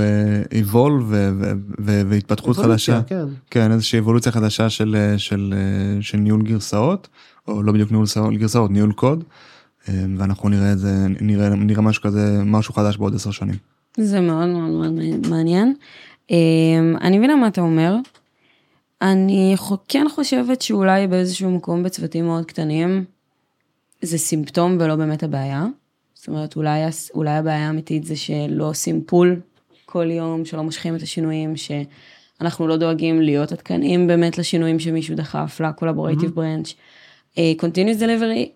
איבולב והתפתחות אבולוציה, חדשה כן. כן איזושהי אבולוציה חדשה של אה, של אה, של ניהול גרסאות או לא בדיוק ניהול גרסאות- גרסאות ניהול קוד אה, ואנחנו נראה את זה נראה נראה משהו כזה משהו חדש בעוד עשר שנים. זה מאוד מאוד מעניין. אני מבינה מה אתה אומר. אני כן חושבת שאולי באיזשהו מקום בצוותים מאוד קטנים זה סימפטום ולא באמת הבעיה. זאת אומרת אולי, אולי הבעיה האמיתית זה שלא עושים pull כל יום, שלא מושכים את השינויים, שאנחנו לא דואגים להיות עדכניים באמת לשינויים שמישהו דחף, branch. אה, continuous delivery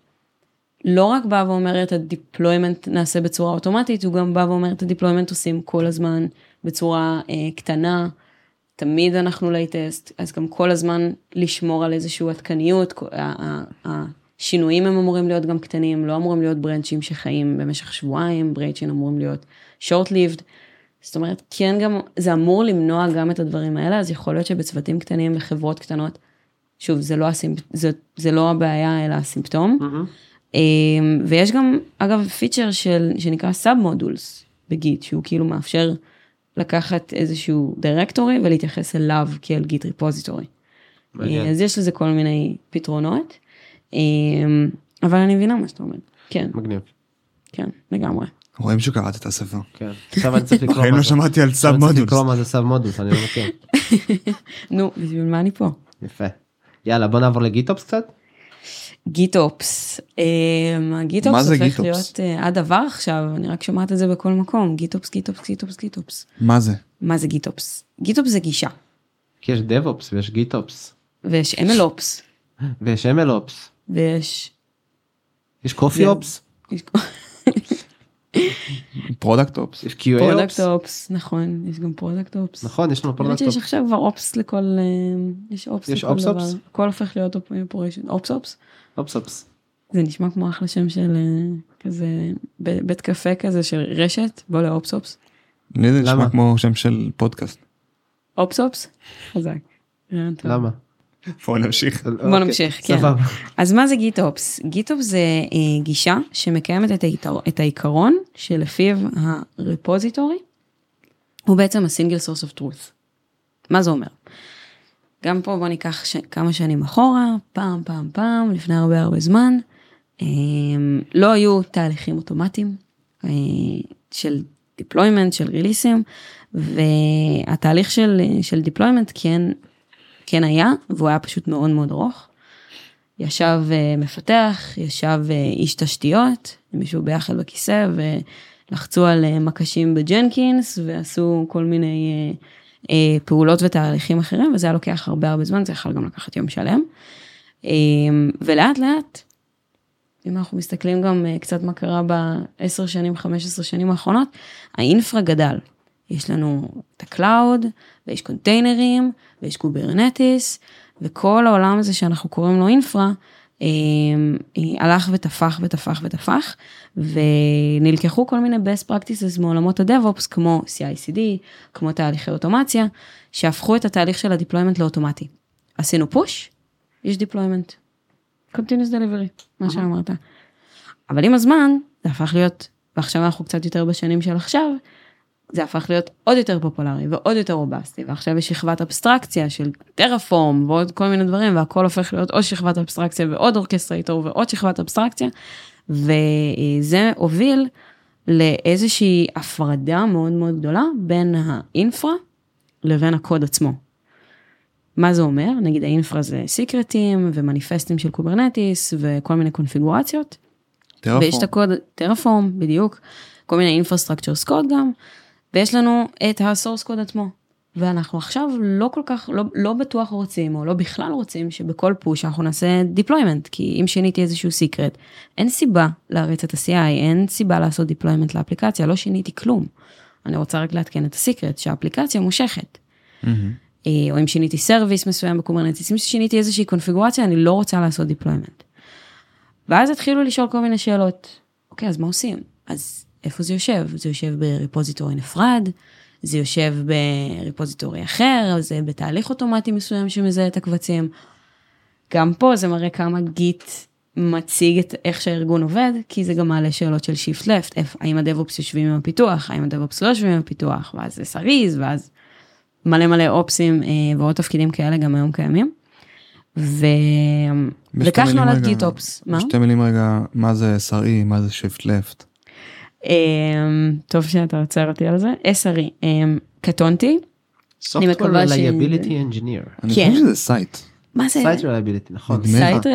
לא רק בא ואומר את ה deployment נעשה בצורה אוטומטית, הוא גם בא ואומר את ה deployment עושים כל הזמן בצורה אה, קטנה, תמיד אנחנו latest, אז גם כל הזמן לשמור על איזושהי עדכניות, השינויים הם אמורים להיות גם קטנים, לא אמורים להיות ברנצ'ים שחיים במשך שבועיים, ברנצ'ים אמורים להיות short-lived. זאת אומרת, כן גם, זה אמור למנוע גם את הדברים האלה, אז יכול להיות שבצוותים קטנים וחברות קטנות, שוב, זה לא, הסימפ... זה, זה לא הבעיה, אלא הסימפטום. מהמם. אמ, ויש גם, אגב, פיצ'ר של, שנקרא submodules ב Git, שהוא כאילו מאפשר לקחת איזשהו directory ולהתייחס אליו כאל Git repository. מעניין. אז יש לזה כל מיני פתרונות, אבל אני מבינה מה שאתה אומר. כן, מגניב. כן, לגמרי. רואים שקראת את הספר. כן. עכשיו אני צריך לקרוא בחיים מה לא זה. שמעתי על submodules. לקרוא מה זה submodules, אני לא מכיר. נו, בשביל מה אני פה? יפה. יאללה בוא נעבור ל GitOps קצת. GitOps. אמ, ה GitOps מה זה הופך GitOps? להיות אה, הדבר עכשיו, אני רק שומעת את זה בכל מקום, GitOps, GitOps, GitOps, GitOps. מה זה? מה זה GitOps? GitOps זה גישה, כי יש DevOps ויש GitOps ויש MLOps, ויש MLOps. ויש... יש copy ops. יש product ops. יש QA פרודקט אופס. אופס, נכון, יש גם product ops. נכון יש לנו product ops. עכשיו כבר ops לכל, אה, יש ops יש לכל ops דבר. ops? הכל הופך להיות operation, ops ops. ops ops. זה נשמע כמו אחלה שם של אה, כזה בית קפה כזה של רשת, בוא לאופס אופס. לי זה נשמע למה? כמו שם של פודקאסט. אופס אופס? חזק. למה? בוא נמשיך. אוקיי, נמשיך, כן. סבבה. אז מה זה גיטופס? גיטופס זה אה, גישה שמקיימת את, היתר, את העיקרון שלפיו הרפוזיטורי הוא בעצם ה-single source of truth. מה זה אומר? גם פה בוא ניקח ש... כמה שנים אחורה, פעם פעם פעם, לפני הרבה הרבה זמן, אה, לא היו תהליכים אוטומטיים אה, של deployment, של ריליסים, והתהליך של, של deployment כן, כן היה, והוא היה פשוט מאוד מאוד ארוך. ישב אה, מפתח, ישב אה, איש תשתיות, הם ישבו ביחד בכיסא ולחצו על אה, מקשים בג'נקינס ועשו כל מיני פעולות ותהליכים אחרים וזה היה לוקח הרבה הרבה זמן, זה יכול גם לקחת יום שלם. אה, ולאט לאט, אם אנחנו מסתכלים גם קצת מה קרה בעשר שנים, 15 שנים האחרונות, ה infra גדל. יש לנו את ה cloud, ויש קונטיינרים, ויש Kubernetes, וכל העולם הזה שאנחנו קוראים לו infra, אה, הלך ותפח ותפח ותפח, ונלקחו כל מיני best practices מעולמות ה-DevOps, כמו CI/CD, כמו תהליכי אוטומציה, שהפכו את התהליך של ה-deployment לאוטומטי. עשינו push, יש deployment. continuous delivery, מה שאמרת. אבל עם הזמן, זה הפך להיות, ועכשיו אנחנו קצת יותר בשנים של עכשיו, זה הפך להיות עוד יותר פופולרי ועוד יותר רובסטי, ועכשיו יש שכבת אבסטרקציה של טרפורם ועוד כל מיני דברים, והכל הופך להיות עוד שכבת אבסטרקציה ועוד אורקסטרייטור ועוד שכבת אבסטרקציה, וזה הוביל לאיזושהי הפרדה מאוד מאוד גדולה בין האינפרה לבין הקוד עצמו. מה זה אומר? נגיד ה infra זה סיקרטים ומניפסטים של Kubernetes וכל מיני קונפיגורציות. ויש את הקוד, Terraform, בדיוק, כל מיני infrastructure as code גם, ויש לנו את ה source code עצמו. ואנחנו עכשיו לא כל כך, לא, לא בטוח רוצים, או לא בכלל רוצים, שבכל push אנחנו נעשה deployment, כי אם שיניתי איזשהו secret, אין סיבה להריץ את ה-CI, אין סיבה לעשות deployment לאפליקציה, לא שיניתי כלום. אני רוצה רק לעדכן את ה secret, שהאפליקציה מושכת. אה, או אם שיניתי service מסוים ב Kubernetes, אם שיניתי איזושהי קונפיגורציה, אני לא רוצה לעשות deployment. ואז התחילו לשאול כל מיני שאלות, אוקיי, אז מה עושים? אז איפה זה יושב? זה יושב ב repository נפרד, זה יושב ב repository אחר, זה בתהליך אוטומטי מסוים שמזהה את הקבצים. גם פה זה מראה כמה Git מציג את איך שהארגון עובד, כי זה גם מעלה שאלות של shift left, האם ה DevOps יושבים עם הפיתוח, האם ה DevOps לא יושבים עם הפיתוח, ואז זה SREs, ואז מלא מלא Opsים אה, ועוד תפקידים כאלה גם היום קיימים. ו... וכך נולד רגע- GitOps. מה? בשתי מילים רגע, מה זה SRE, מה זה shift left. אמ, טוב שאתה עוצר אותי על זה. SRE, אמ, קטונתי. Software מקווה ש- Reliability Engineer. אני כן. חושב שזה site. מה זה? Site Reliability נכון. site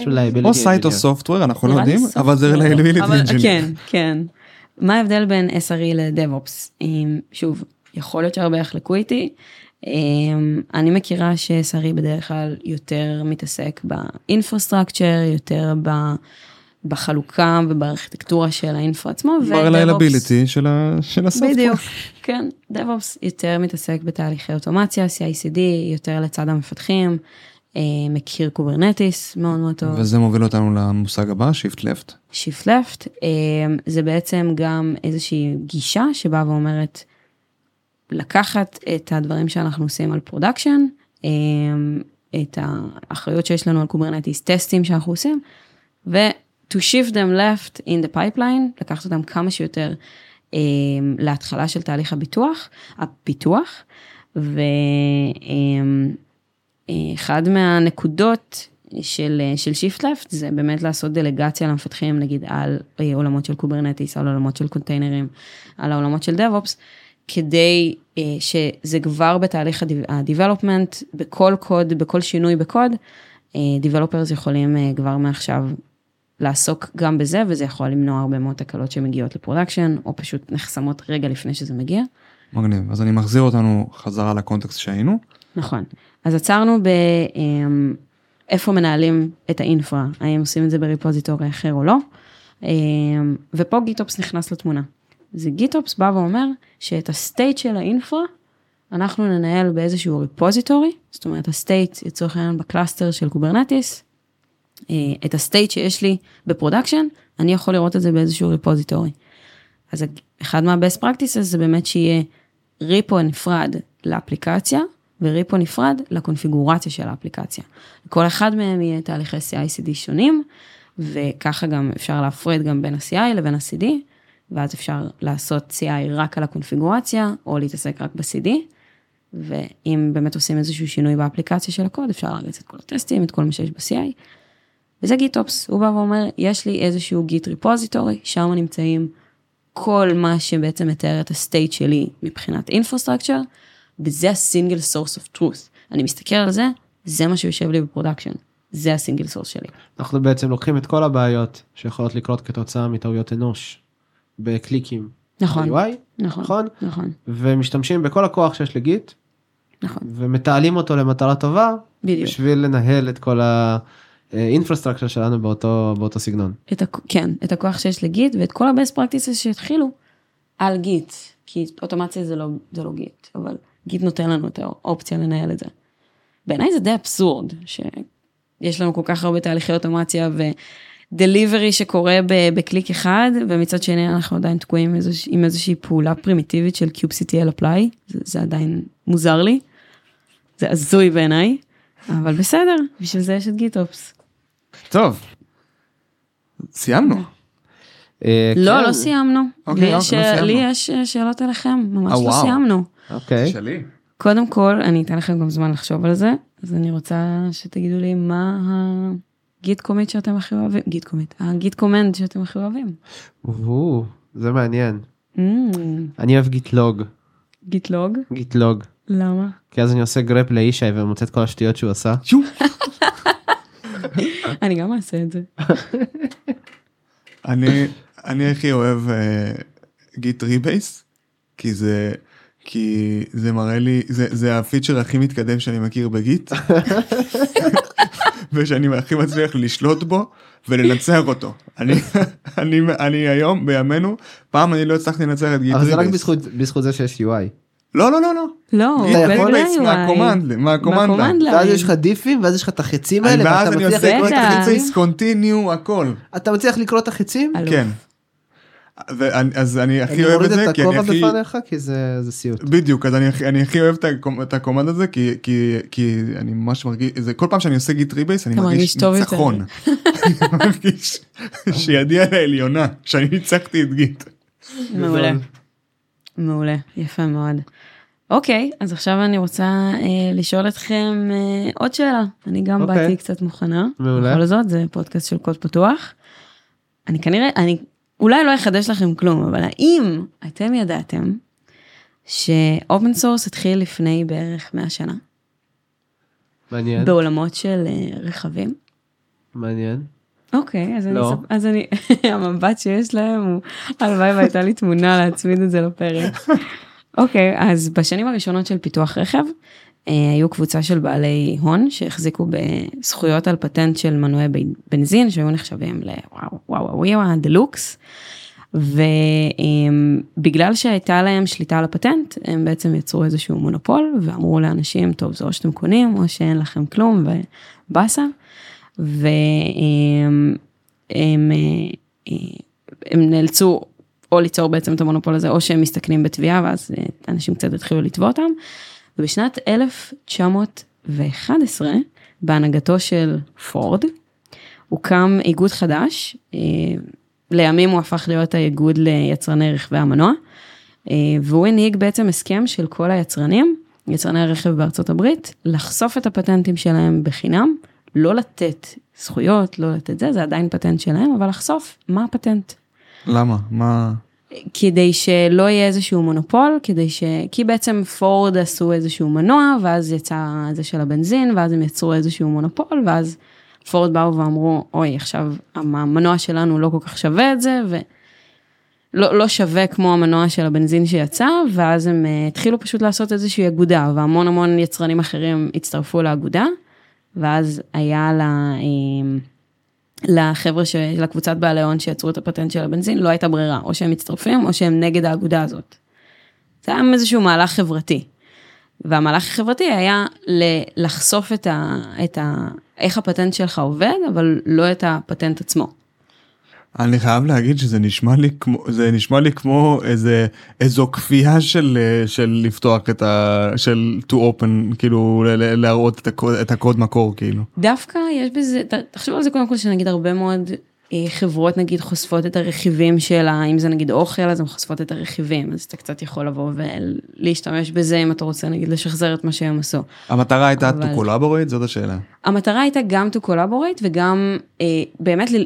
Reliability או site או. software, אנחנו לא יודעים, אבל זה engineer. כן, כן. מה ההבדל בין SRE ל-DevOps? אמ, שוב, יכול להיות שהרבה יחלקו איתי. אני מכירה ש-SRE בדרך כלל יותר מתעסק ב infrastructure, יותר ב... בחלוקה ובארכיטקטורה של האינפרה עצמו. ב reliability של, ה... של ה software. בדיוק, כן, DevOps יותר מתעסק בתהליכי אוטומציה, CI/CD, יותר לצד המפתחים, אה, מכיר Kubernetes מאוד מאוד טוב. וזה מוביל אותנו למושג הבא, Shift Left. Shift Left, אה, זה בעצם גם איזושהי גישה שבאה ואומרת, לקחת את הדברים שאנחנו עושים על production, אה, את האחריות שיש לנו על Kubernetes, טסטים שאנחנו עושים, ו- to shift them left in the pipeline, לקחת אותם כמה שיותר אה, להתחלה של תהליך הביטוח, הפיתוח, ואחד אה, מהנקודות של, של shift left זה באמת לעשות דלגציה למפתחים, נגיד על אה, עולמות של Kubernetes, על עולמות של קונטיינרים, על העולמות של DevOps, כדי אה, שזה כבר בתהליך ה-development, בכל קוד, בכל שינוי בקוד, אה, Developers יכולים אה, כבר מעכשיו לעסוק גם בזה, וזה יכול למנוע הרבה מאוד תקלות שמגיעות ל production, או פשוט נחסמות רגע לפני שזה מגיע. מגניב, אז אני מחזיר אותנו חזרה ל context שהיינו. נכון, אז עצרנו באיפה מנהלים את ה infra, האם עושים את זה ב repository אחר או לא, ופה GitOps נכנס לתמונה. זה GitOps בא ואומר שאת ה state של ה infra, אנחנו ננהל באיזשהו repository, זאת אומרת ה state לצורך העניין ב cluster של Kubernetes, את ה state שיש לי ב production, אני יכול לראות את זה באיזשהו repository. אז אחד מהבסט פרקטיסס זה באמת שיהיה ריפו נפרד לאפליקציה וריפו נפרד לקונפיגורציה של האפליקציה. לכל אחד מהם יהיה תהליכי CI/CD שונים, וככה גם אפשר להפריד גם בין ה-CI לבין ה-CD, ואז אפשר לעשות CI רק על הקונפיגורציה, או להתעסק רק ב-CD, ואם באמת עושים איזשהו שינוי באפליקציה של הקוד, אפשר להריץ את כל הטסטים, את כל מה שיש ב-CI. וזה GitOps, הוא בא ואומר, יש לי איזשהו Git repository, שם נמצאים כל מה שבעצם מתאר את ה state שלי מבחינת infrastructure, וזה ה single source of truth. אני מסתכל על זה, זה מה שיושב לי ב production, זה ה single source שלי. אנחנו בעצם לוקחים את כל הבעיות שיכולות לקרות כתוצאה מטעויות אנוש בקליקים. נכון, ב-UI, נכון, נכון? נכון, ומשתמשים בכל הכוח שיש ל Git, נכון, ומתעלים אותו למטרה טובה, בדיוק. בשביל לנהל את כל האינפרסטרקצר שלנו באותו, באותו סגנון. את הכ... כן, את הכוח שיש לגיט ואת כל ה-best practices שהתחילו על גיט, כי אוטומציה זה לא, זה לא גיט, אבל גיט נותן לנו את האופציה לנהל את זה. בעיניי זה די אבסורד, שיש לנו כל כך הרבה תהליכי אוטומציה ודליברי שקורה בקליק אחד, ומצד שני אנחנו עדיין תקועים עם, איזוש... עם איזושהי פעולה פרימיטיבית של kubectl apply, זה, זה עדיין מוזר לי, זה הזוי בעיניי, אבל בסדר, בשביל זה יש את GitOps. טוב. סיימנו. אה, לא, כן. לא סיימנו. אוקיי, לי יש- לא סיימנו. לי יש אה, שאלות אליכם, ממש אה, לא. סיימנו. אוקיי. שלי. קודם כל, אני אתן לכם גם זמן לחשוב על זה, אז אני רוצה שתגידו לי מה ה git commit שאתם הכי אוהבים, git commit, ה git command שאתם הכי אוהבים. או, זה מעניין. Mm, אני אוהב git log. git log, git log. למה? כי אז אני עושה grep לישי ומוצא את כל השטויות שהוא עשה. אני גם אעשה את זה. אני אני הכי אוהב git rebase כי זה כי זה מראה לי זה זה הפיצ'ר הכי מתקדם שאני מכיר ב Git ושאני הכי מצליח לשלוט בו ולנצח אותו אני אני אני היום בימינו פעם אני לא הצלחתי לנצח את גיט אבל זה רק ריבייס. בזכות בזכות זה שיש UI. לא לא לא לא. לא, אתה יכול בני ריבייס UI. מהקומנד מהקומנד מהקומנד ליין. ואז. יש לך דיפים ואז יש לך את החצים אני- האלה ואז אני עושה את. החצים. ריבייס קונטיניו הכל. אתה מצליח לקרוא את החצים? כן. ואני- אז אני הכי אני אוהב את מוריד זה את כי אני הכובע הכי בפניך כי זה זה סיוט. בדיוק אז אני הכי- אני הכי אוהב את הקומ- את הקומנד הזה כי כי כי אני ממש מרגיש זה כל פעם שאני עושה גיט ריבייס אני מרגיש. ניצחון. אני מרגיש שידי על העליונה שאני ניצחתי את Git. מעולה. מעולה, יפה מאוד. אוקיי, אז עכשיו אני רוצה אה, לשאול אתכם אה, עוד שאלה. אני גם אוקיי. באתי קצת מוכנה. מעולה. בכל זאת, זה פודקאסט של קוד פתוח. אני כנראה, אני אולי לא אחדש לכם כלום, אבל האם אתם ידעתם ש open source התחיל לפני בערך 100 שנה, מעניין. בעולמות של אה, רכבים? מעניין. אוקיי, אז אני, לא. אספ- אז אני, המבט שיש להם הוא, הלוואי והייתה לי תמונה להצמיד את זה לפרק. אוקיי, אז בשנים הראשונות של פיתוח רכב, אה, היו קבוצה של בעלי הון שהחזיקו בזכויות על פטנט של מנועי בנזין שהיו נחשבים לוואו וואו וואו וואו דלוקס. ובגלל שהייתה להם שליטה על הפטנט הם בעצם יצרו איזשהו מונופול ואמרו לאנשים טוב זה או שאתם קונים או שאין לכם כלום ובאסה. והם הם, הם נאלצו או ליצור בעצם את המונופול הזה או שהם מסתכנים בתביעה ואז אה, אנשים קצת התחילו לתבוע אותם. ובשנת 1911 בהנהגתו של פורד הוקם איגוד חדש, אה, לימים הוא הפך להיות האיגוד ליצרני רכבי המנוע, אה, והוא הנהיג בעצם הסכם של כל היצרנים, יצרני הרכב בארצות הברית, לחשוף את הפטנטים שלהם בחינם, לא לתת זכויות, לא לתת זה, זה עדיין פטנט שלהם, אבל לחשוף מה הפטנט. למה? מה? כדי שלא יהיה איזשהו מונופול, כדי ש... כי בעצם פורד עשו איזשהו מנוע, ואז יצא זה של הבנזין, ואז הם יצרו איזשהו מונופול, ואז פורד באו ואמרו, אוי, עכשיו המנוע שלנו לא כל כך שווה את זה, ולא לא שווה כמו המנוע של הבנזין שיצא, ואז הם uh, התחילו פשוט לעשות איזושהי אגודה, והמון המון יצרנים אחרים הצטרפו לאגודה, ואז היה לה... Uh, לחבר'ה של הקבוצת בעלי הון שיצרו את הפטנט של הבנזין, לא הייתה ברירה, או שהם מצטרפים או שהם נגד האגודה הזאת. זה היה איזשהו מהלך חברתי. והמהלך החברתי היה לחשוף את ה, את ה... איך הפטנט שלך עובד, אבל לא את הפטנט עצמו. אני חייב להגיד שזה נשמע לי כמו זה נשמע לי כמו איזה איזו כפייה של של לפתוח את ה... של to open כאילו להראות את הקוד, את הקוד מקור כאילו. דווקא יש בזה תחשוב על זה קודם כל שנגיד הרבה מאוד חברות נגיד חושפות את הרכיבים שלה, אם זה נגיד אוכל אז הן חושפות את הרכיבים, אז אתה קצת יכול לבוא ולהשתמש בזה אם אתה רוצה נגיד לשחזר את מה שהם עשו. המטרה הייתה אבל... to collaborate זאת השאלה. המטרה הייתה גם to collaborate וגם אה, באמת ל...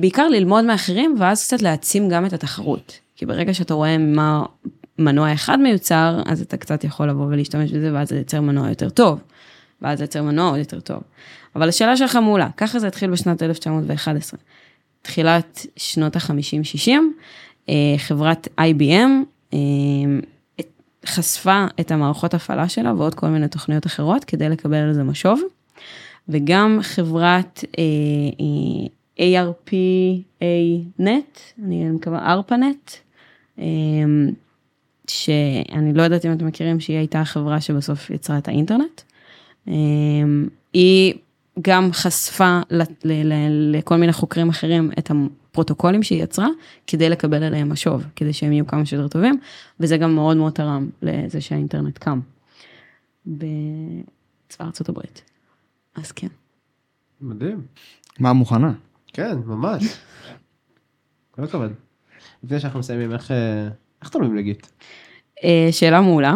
בעיקר ללמוד מאחרים ואז קצת להעצים גם את התחרות. כי ברגע שאתה רואה מה מנוע אחד מיוצר אז אתה קצת יכול לבוא ולהשתמש בזה ואז זה יוצר מנוע יותר טוב. ואז זה יוצר מנוע עוד יותר טוב. אבל השאלה שלך מעולה, ככה זה התחיל בשנת 1911. תחילת שנות ה-50-60, אה, חברת IBM אה, חשפה את המערכות הפעלה שלה ועוד כל מיני תוכניות אחרות כדי לקבל על זה משוב. וגם חברת אה, ARPA נט, אני מקווה ARPANET, שאני לא יודעת אם אתם מכירים שהיא הייתה החברה שבסוף יצרה את האינטרנט. היא גם חשפה לכל מיני חוקרים אחרים את הפרוטוקולים שהיא יצרה, כדי לקבל עליהם משוב, כדי שהם יהיו כמה שיותר טובים, וזה גם מאוד מאוד תרם לזה שהאינטרנט קם בצבא ארצות הברית. אז כן. מדהים. מה מוכנה? כן, ממש. כל הכבוד. לפני שאנחנו מסיימים, איך, אה, איך תורמים ל Git? אה, שאלה מעולה.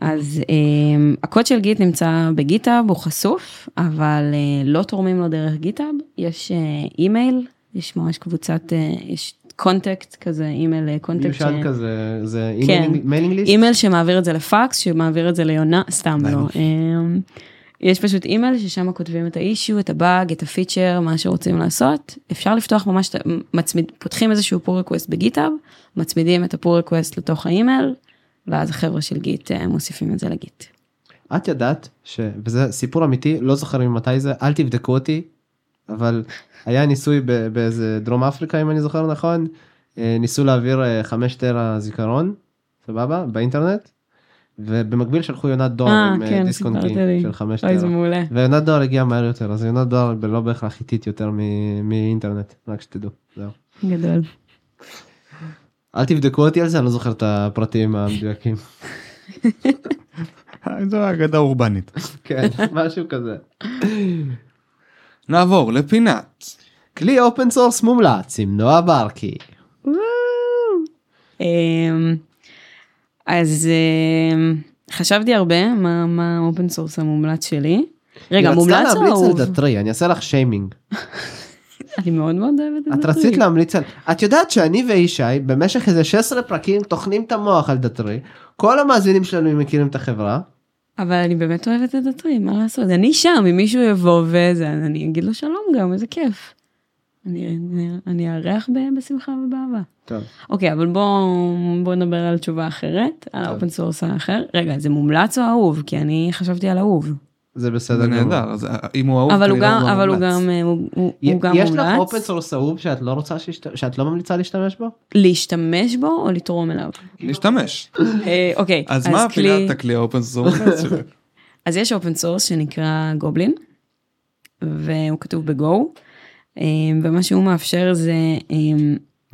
אז um, הקוד של Git נמצא ב GitHub, הוא חשוף, אבל uh, לא תורמים לו דרך GitHub, יש uh, אימייל, יש ממש קבוצת, uh, יש contact כזה, אימייל contact. מיושן ש... כזה, זה כן, email list? אימייל שמעביר את זה לפקס, שמעביר את זה ליונה, סתם לא. Um, יש פשוט אימייל ששם כותבים את ה issue, את הבאג, את הפיצ'ר, מה שרוצים לעשות. אפשר לפתוח ממש, מצמיד, פותחים איזשהו pull request ב GitHub, מצמידים את ה pull request לתוך האימייל, ואז החבר'ה של Git אה, מוסיפים את זה ל Git. את ידעת ש... וזה סיפור אמיתי, לא זוכר ממתי זה, אל תבדקו אותי, אבל היה ניסוי באיזה דרום אפריקה אם אני זוכר נכון, אה, ניסו להעביר 5 אה, טרה זיכרון, סבבה, באינטרנט, ובמקביל שלחו יונת דואר עם כן, דיסק און קי של 5 טרה. ויונת דואר הגיע מהר יותר, אז יונת דואר לא בהכרח איטית יותר מאינטרנט, רק שתדעו, זהו. גדול. אל תבדקו אותי על זה, אני לא זוכר את הפרטים המדויקים. זו אגדה אורבנית. כן, משהו כזה. נעבור לפינת. כלי open source מומלץ עם נועה ברקי. אמ, אז אמ, חשבתי הרבה מה ה open source המומלץ שלי. רגע, מומלץ או אהוב? אני רצתה להמליץ על Datree, אני אעשה לך שיימינג. אני מאוד מאוד אוהבת את Datree. את רצית להמליץ על... את יודעת שאני וישי במשך איזה 16 פרקים טוחנים את המוח על Datree. כל המאזינים שלנו מכירים את החברה. אבל אני באמת אוהבת את Datree, מה לעשות? אני שם, אם מישהו יבוא וזה, אני אגיד לו שלום גם, איזה כיף. אני- אני- אני אארח בשמחה ובאהבה. טוב. אוקיי, אבל בואו בוא נדבר על תשובה אחרת, על. ה open source האחר. רגע, זה מומלץ או אהוב? כי אני חשבתי על אהוב. זה בסדר. נהדר, אז אם הוא אהוב, אבל הוא גם, אבל הוא מומלץ. גם, אה, הוא- הוא י- הוא גם יש לך מומלץ. אופן סורס אהוב שאת לא רוצה שאת לא ממליצה להשתמש בו? להשתמש בו או לתרום אליו? להשתמש. אה, אוקיי, אז מה כלי- פינת הכלי ה open source? אז יש open source שנקרא Goblin, והוא כתוב ב Go, אה, ומה שהוא מאפשר זה אה,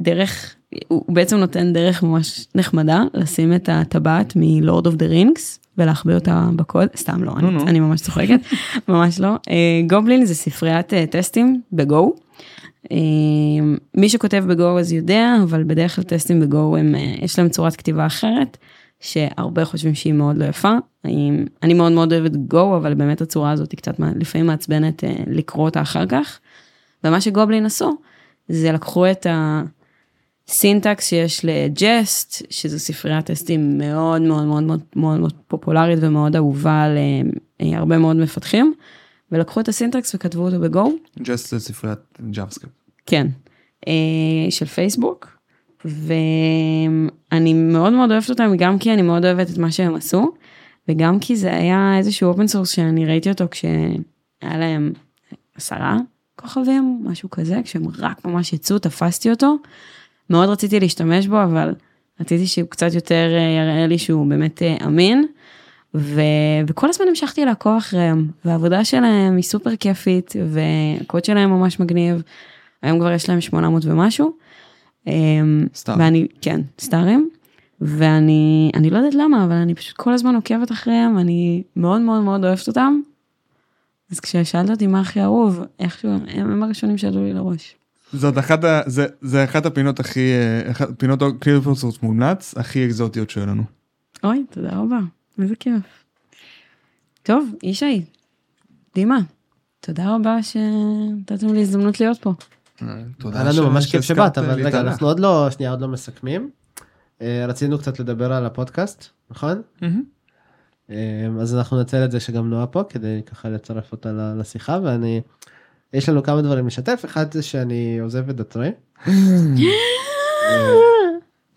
דרך, הוא בעצם נותן דרך ממש נחמדה לשים את הטבעת מ Lord of the Rings ולהחביא אותה בקוד, סתם לא, אני. אני ממש צוחקת, ממש לא. אה, גובלין זה ספריית אה, טסטים בגו. אה, מי שכותב בגו אז יודע, אבל בדרך כלל טסטים בגו הם, אה, יש להם צורת כתיבה אחרת, שהרבה חושבים שהיא מאוד לא יפה. אני, מאוד מאוד אוהבת גו, אבל באמת הצורה הזאת היא קצת לפעמים מעצבנת אה, לקרוא אותה אחר כך. ומה שגובלין עשו, זה לקחו את הסינטקס שיש לג'סט, שזו ספריית טסטים מאוד מאוד מאוד מאוד מאוד מאוד פופולרית ומאוד אהובה על אה, מאוד מפתחים, ולקחו את ה syntax וכתבו אותו ב Go. Jest זה ספריית JavaScript. כן, אה, של פייסבוק, ואני מאוד מאוד אוהבת אותם, גם כי אני מאוד אוהבת את מה שהם עשו, וגם כי זה היה איזשהו open source שאני ראיתי אותו כשהיה להם עשרה כוכבים, משהו כזה, כשהם רק ממש יצאו, תפסתי אותו. מאוד רציתי להשתמש בו, אבל רציתי שהוא קצת יותר אה, יראה לי שהוא באמת אה, אמין. ו... וכל הזמן המשכתי לעקוב אחריהם, והעבודה שלהם היא סופר כיפית, והקוד שלהם ממש מגניב. היום כבר יש להם 800 ומשהו. אמ, סטאר. ואני, כן, סטארים. ואני, אני לא יודעת למה, אבל אני פשוט כל הזמן עוקבת אחריהם, אני מאוד מאוד מאוד אוהבת אותם. אז כששאלת אותי מה הכי אהוב, איכשהו, הם, הם הראשונים שעלו לי לראש. זאת אחת ה... זה, זה אחת הפינות הכי... אה, אחת פינות source מומלץ הכי אקזוטיות שהיו לנו. אוי, תודה רבה, איזה כיף. טוב, ישי, דימה, תודה רבה שנתתם לי הזדמנות להיות פה. תודה היה לנו ממש כיף שבאת, אבל רגע. אנחנו עוד לא, שנייה, עוד לא מסכמים. אה, רצינו קצת לדבר על הפודקאסט, נכון? אה, אז אנחנו ננצל את זה שגם נועה פה כדי ככה לצרף אותה לשיחה ואני יש לנו כמה דברים לשתף אחד זה שאני עוזב את Datree.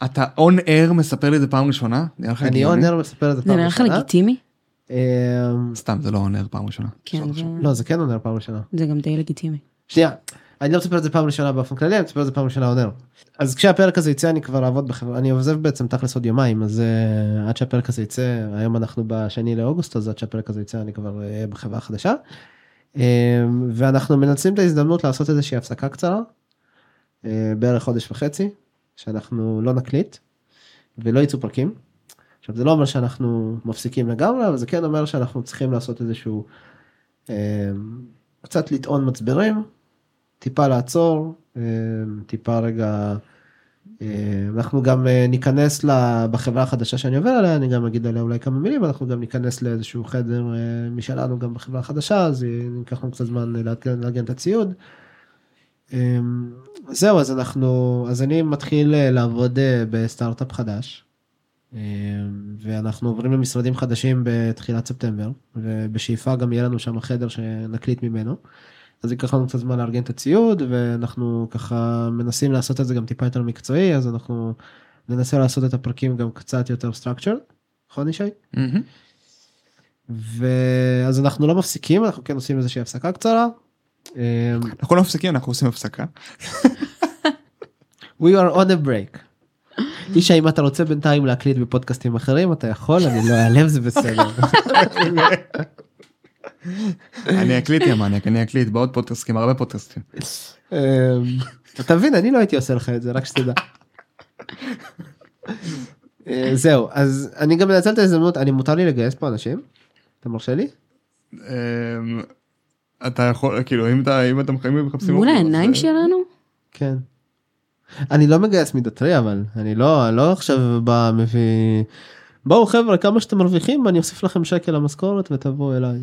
אתה און אר מספר לי את זה פעם ראשונה? אני הגיוני? אונר מספר את זה זה פעם נראה לך ראשונה. לגיטימי? אה, סתם זה לא און אר פעם ראשונה. כן, זה- לא זה כן אונר פעם ראשונה. זה גם די לגיטימי. שנייה. אני לא מספר את זה פעם ראשונה באופן כללי אני מספר את זה פעם ראשונה אונר. אז כשהפרק הזה יצא אני כבר אעבוד בחברה אני עוזב בעצם תכלס עוד יומיים אז uh, עד שהפרק הזה יצא היום אנחנו בשני לאוגוסט אז עד שהפרק הזה יצא אני כבר אהיה בחברה חדשה. Um, ואנחנו מנצלים את ההזדמנות לעשות איזושהי הפסקה קצרה uh, בערך חודש וחצי שאנחנו לא נקליט ולא יצאו פרקים. עכשיו זה לא אומר שאנחנו מפסיקים לגמרי אבל זה כן אומר שאנחנו צריכים לעשות איזשהו um, קצת לטעון מצברים טיפה לעצור אה, טיפה רגע אה, אנחנו גם אה, ניכנס בחברה החדשה שאני עובר עליה אני גם אגיד עליה אולי כמה מילים אנחנו גם ניכנס לאיזשהו חדר אה, משלנו גם בחברה החדשה אז ייקח לנו קצת זמן לארגן, לארגן את הציוד. אה, זהו אז אנחנו אז אני מתחיל אה, לעבוד אה, בסטארט-אפ חדש. אה, ואנחנו עוברים למשרדים חדשים בתחילת ספטמבר ובשאיפה גם יהיה לנו שם חדר שנקליט ממנו. אז ייקח לנו קצת זמן לארגן את הציוד ואנחנו ככה מנסים לעשות את זה גם טיפה יותר מקצועי אז אנחנו ננסה לעשות את הפרקים גם קצת יותר structured. נכון ישי? ואז אנחנו לא מפסיקים אנחנו כן עושים איזושהי הפסקה קצרה. אה, אנחנו לא מפסיקים אנחנו עושים הפסקה. We are on a break. ישי אם אתה רוצה בינתיים להקליט בפודקאסטים אחרים אתה יכול אני לא אעלב זה בסדר. אני אקליט יא מניאק אני אקליט בעוד פודקאסטים הרבה פודקאסטים. אמ, אתה מבין אני לא הייתי עושה לך את זה רק שתדע. אה, זהו אז אני גם מנצל את ההזדמנות אני מותר לי לגייס פה אנשים. אתה מרשה לי? אמ, אתה יכול כאילו אם אתה אם חיים מחפשים מול העיניים אה, שלנו? כן. אני לא מגייס מ Datree אבל אני לא אני לא עכשיו בא מביא. בואו חבר'ה כמה שאתם מרוויחים אני אוסיף לכם שקל למשכורת ותבואו אליי.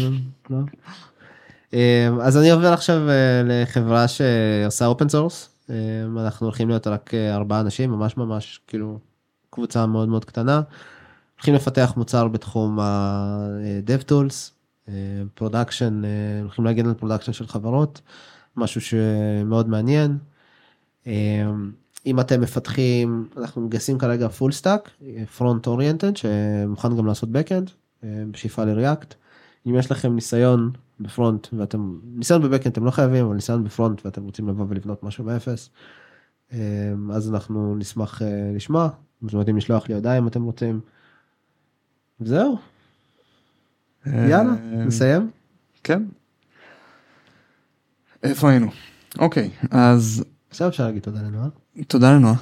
אה, אה. אה, אז אני עובר עכשיו לחברה שעושה open source אנחנו הולכים להיות רק ארבעה אנשים ממש ממש כאילו קבוצה מאוד מאוד קטנה. הולכים לפתח מוצר בתחום ה-dev tools, production, הולכים להגן על production של חברות. משהו שמאוד מעניין. אם אתם מפתחים, אנחנו מגייסים כרגע full stack, front oriented, שמוכן גם לעשות backend, אה, בשאיפה ל React. אם יש לכם ניסיון ב front ואתם, ניסיון ב backend אתם לא חייבים, אבל ניסיון ב front ואתם רוצים לבוא ולבנות משהו מאפס, אה, אז אנחנו נשמח אה, לשמוע, מוזמנים לשלוח לי הודעה אם אתם רוצים. וזהו, יאללה, נסיים. כן. איפה היינו? אוקיי, אז עכשיו אפשר להגיד תודה לנועה. תודה לנועה.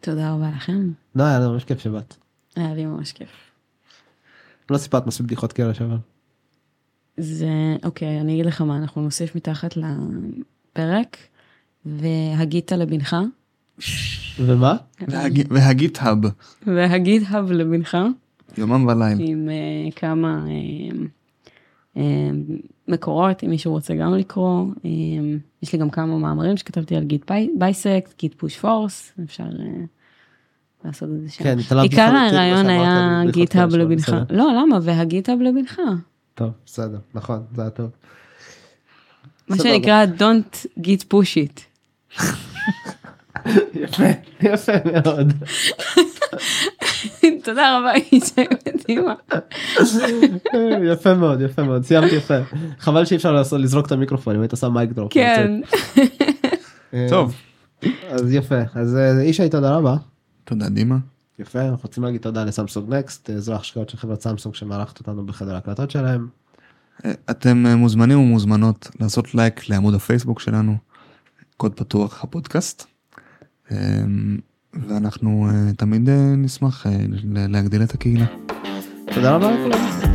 תודה רבה לכם. נועה, היה לנו ממש כיף שבאת. היה לי ממש כיף. לא סיפרת מספיק בדיחות קרש אבל. זה, אוקיי, אני אגיד לך מה, אנחנו נוסיף מתחת לפרק, וה Git לבנך, ומה? והג- וה GitHub, וה GitHub לבנך, יומם וליל. עם uh, כמה uh, מקורות, אם מישהו רוצה גם לקרוא. Uh, יש לי גם כמה מאמרים שכתבתי על git bisect, git push force, אפשר uh, לעשות את זה שם. כן, התעלמתי עיקר הרעיון היה על בדיחות GitHub קרש, אבל לבנך. לא, למה? וה GitHub לבנך. טוב, בסדר, נכון, זה היה טוב. מה. שנקרא Don't git push it. יפה, יפה מאוד. תודה רבה, איתי מדהימה. יפה מאוד, יפה מאוד, סיימתי יפה. חבל שאי אפשר לזרוק את המיקרופון, אם היית שם מייק דרופ. כן. אה, טוב, אז יפה, אז אה, ישי תודה רבה. תודה דימה. יפה, אנחנו רוצים להגיד תודה לסמסונג נקסט, זרוע השקעות של חברת סמסונג שמארחת אותנו בחדר ההקלטות שלהם. אה, אתם אה, מוזמנים ומוזמנות לעשות לייק לעמוד הפייסבוק שלנו, קוד פתוח הפודקאסט. ואנחנו אה, תמיד אה, נשמח אה, להגדיל את הקהילה. תודה רבה לכולם.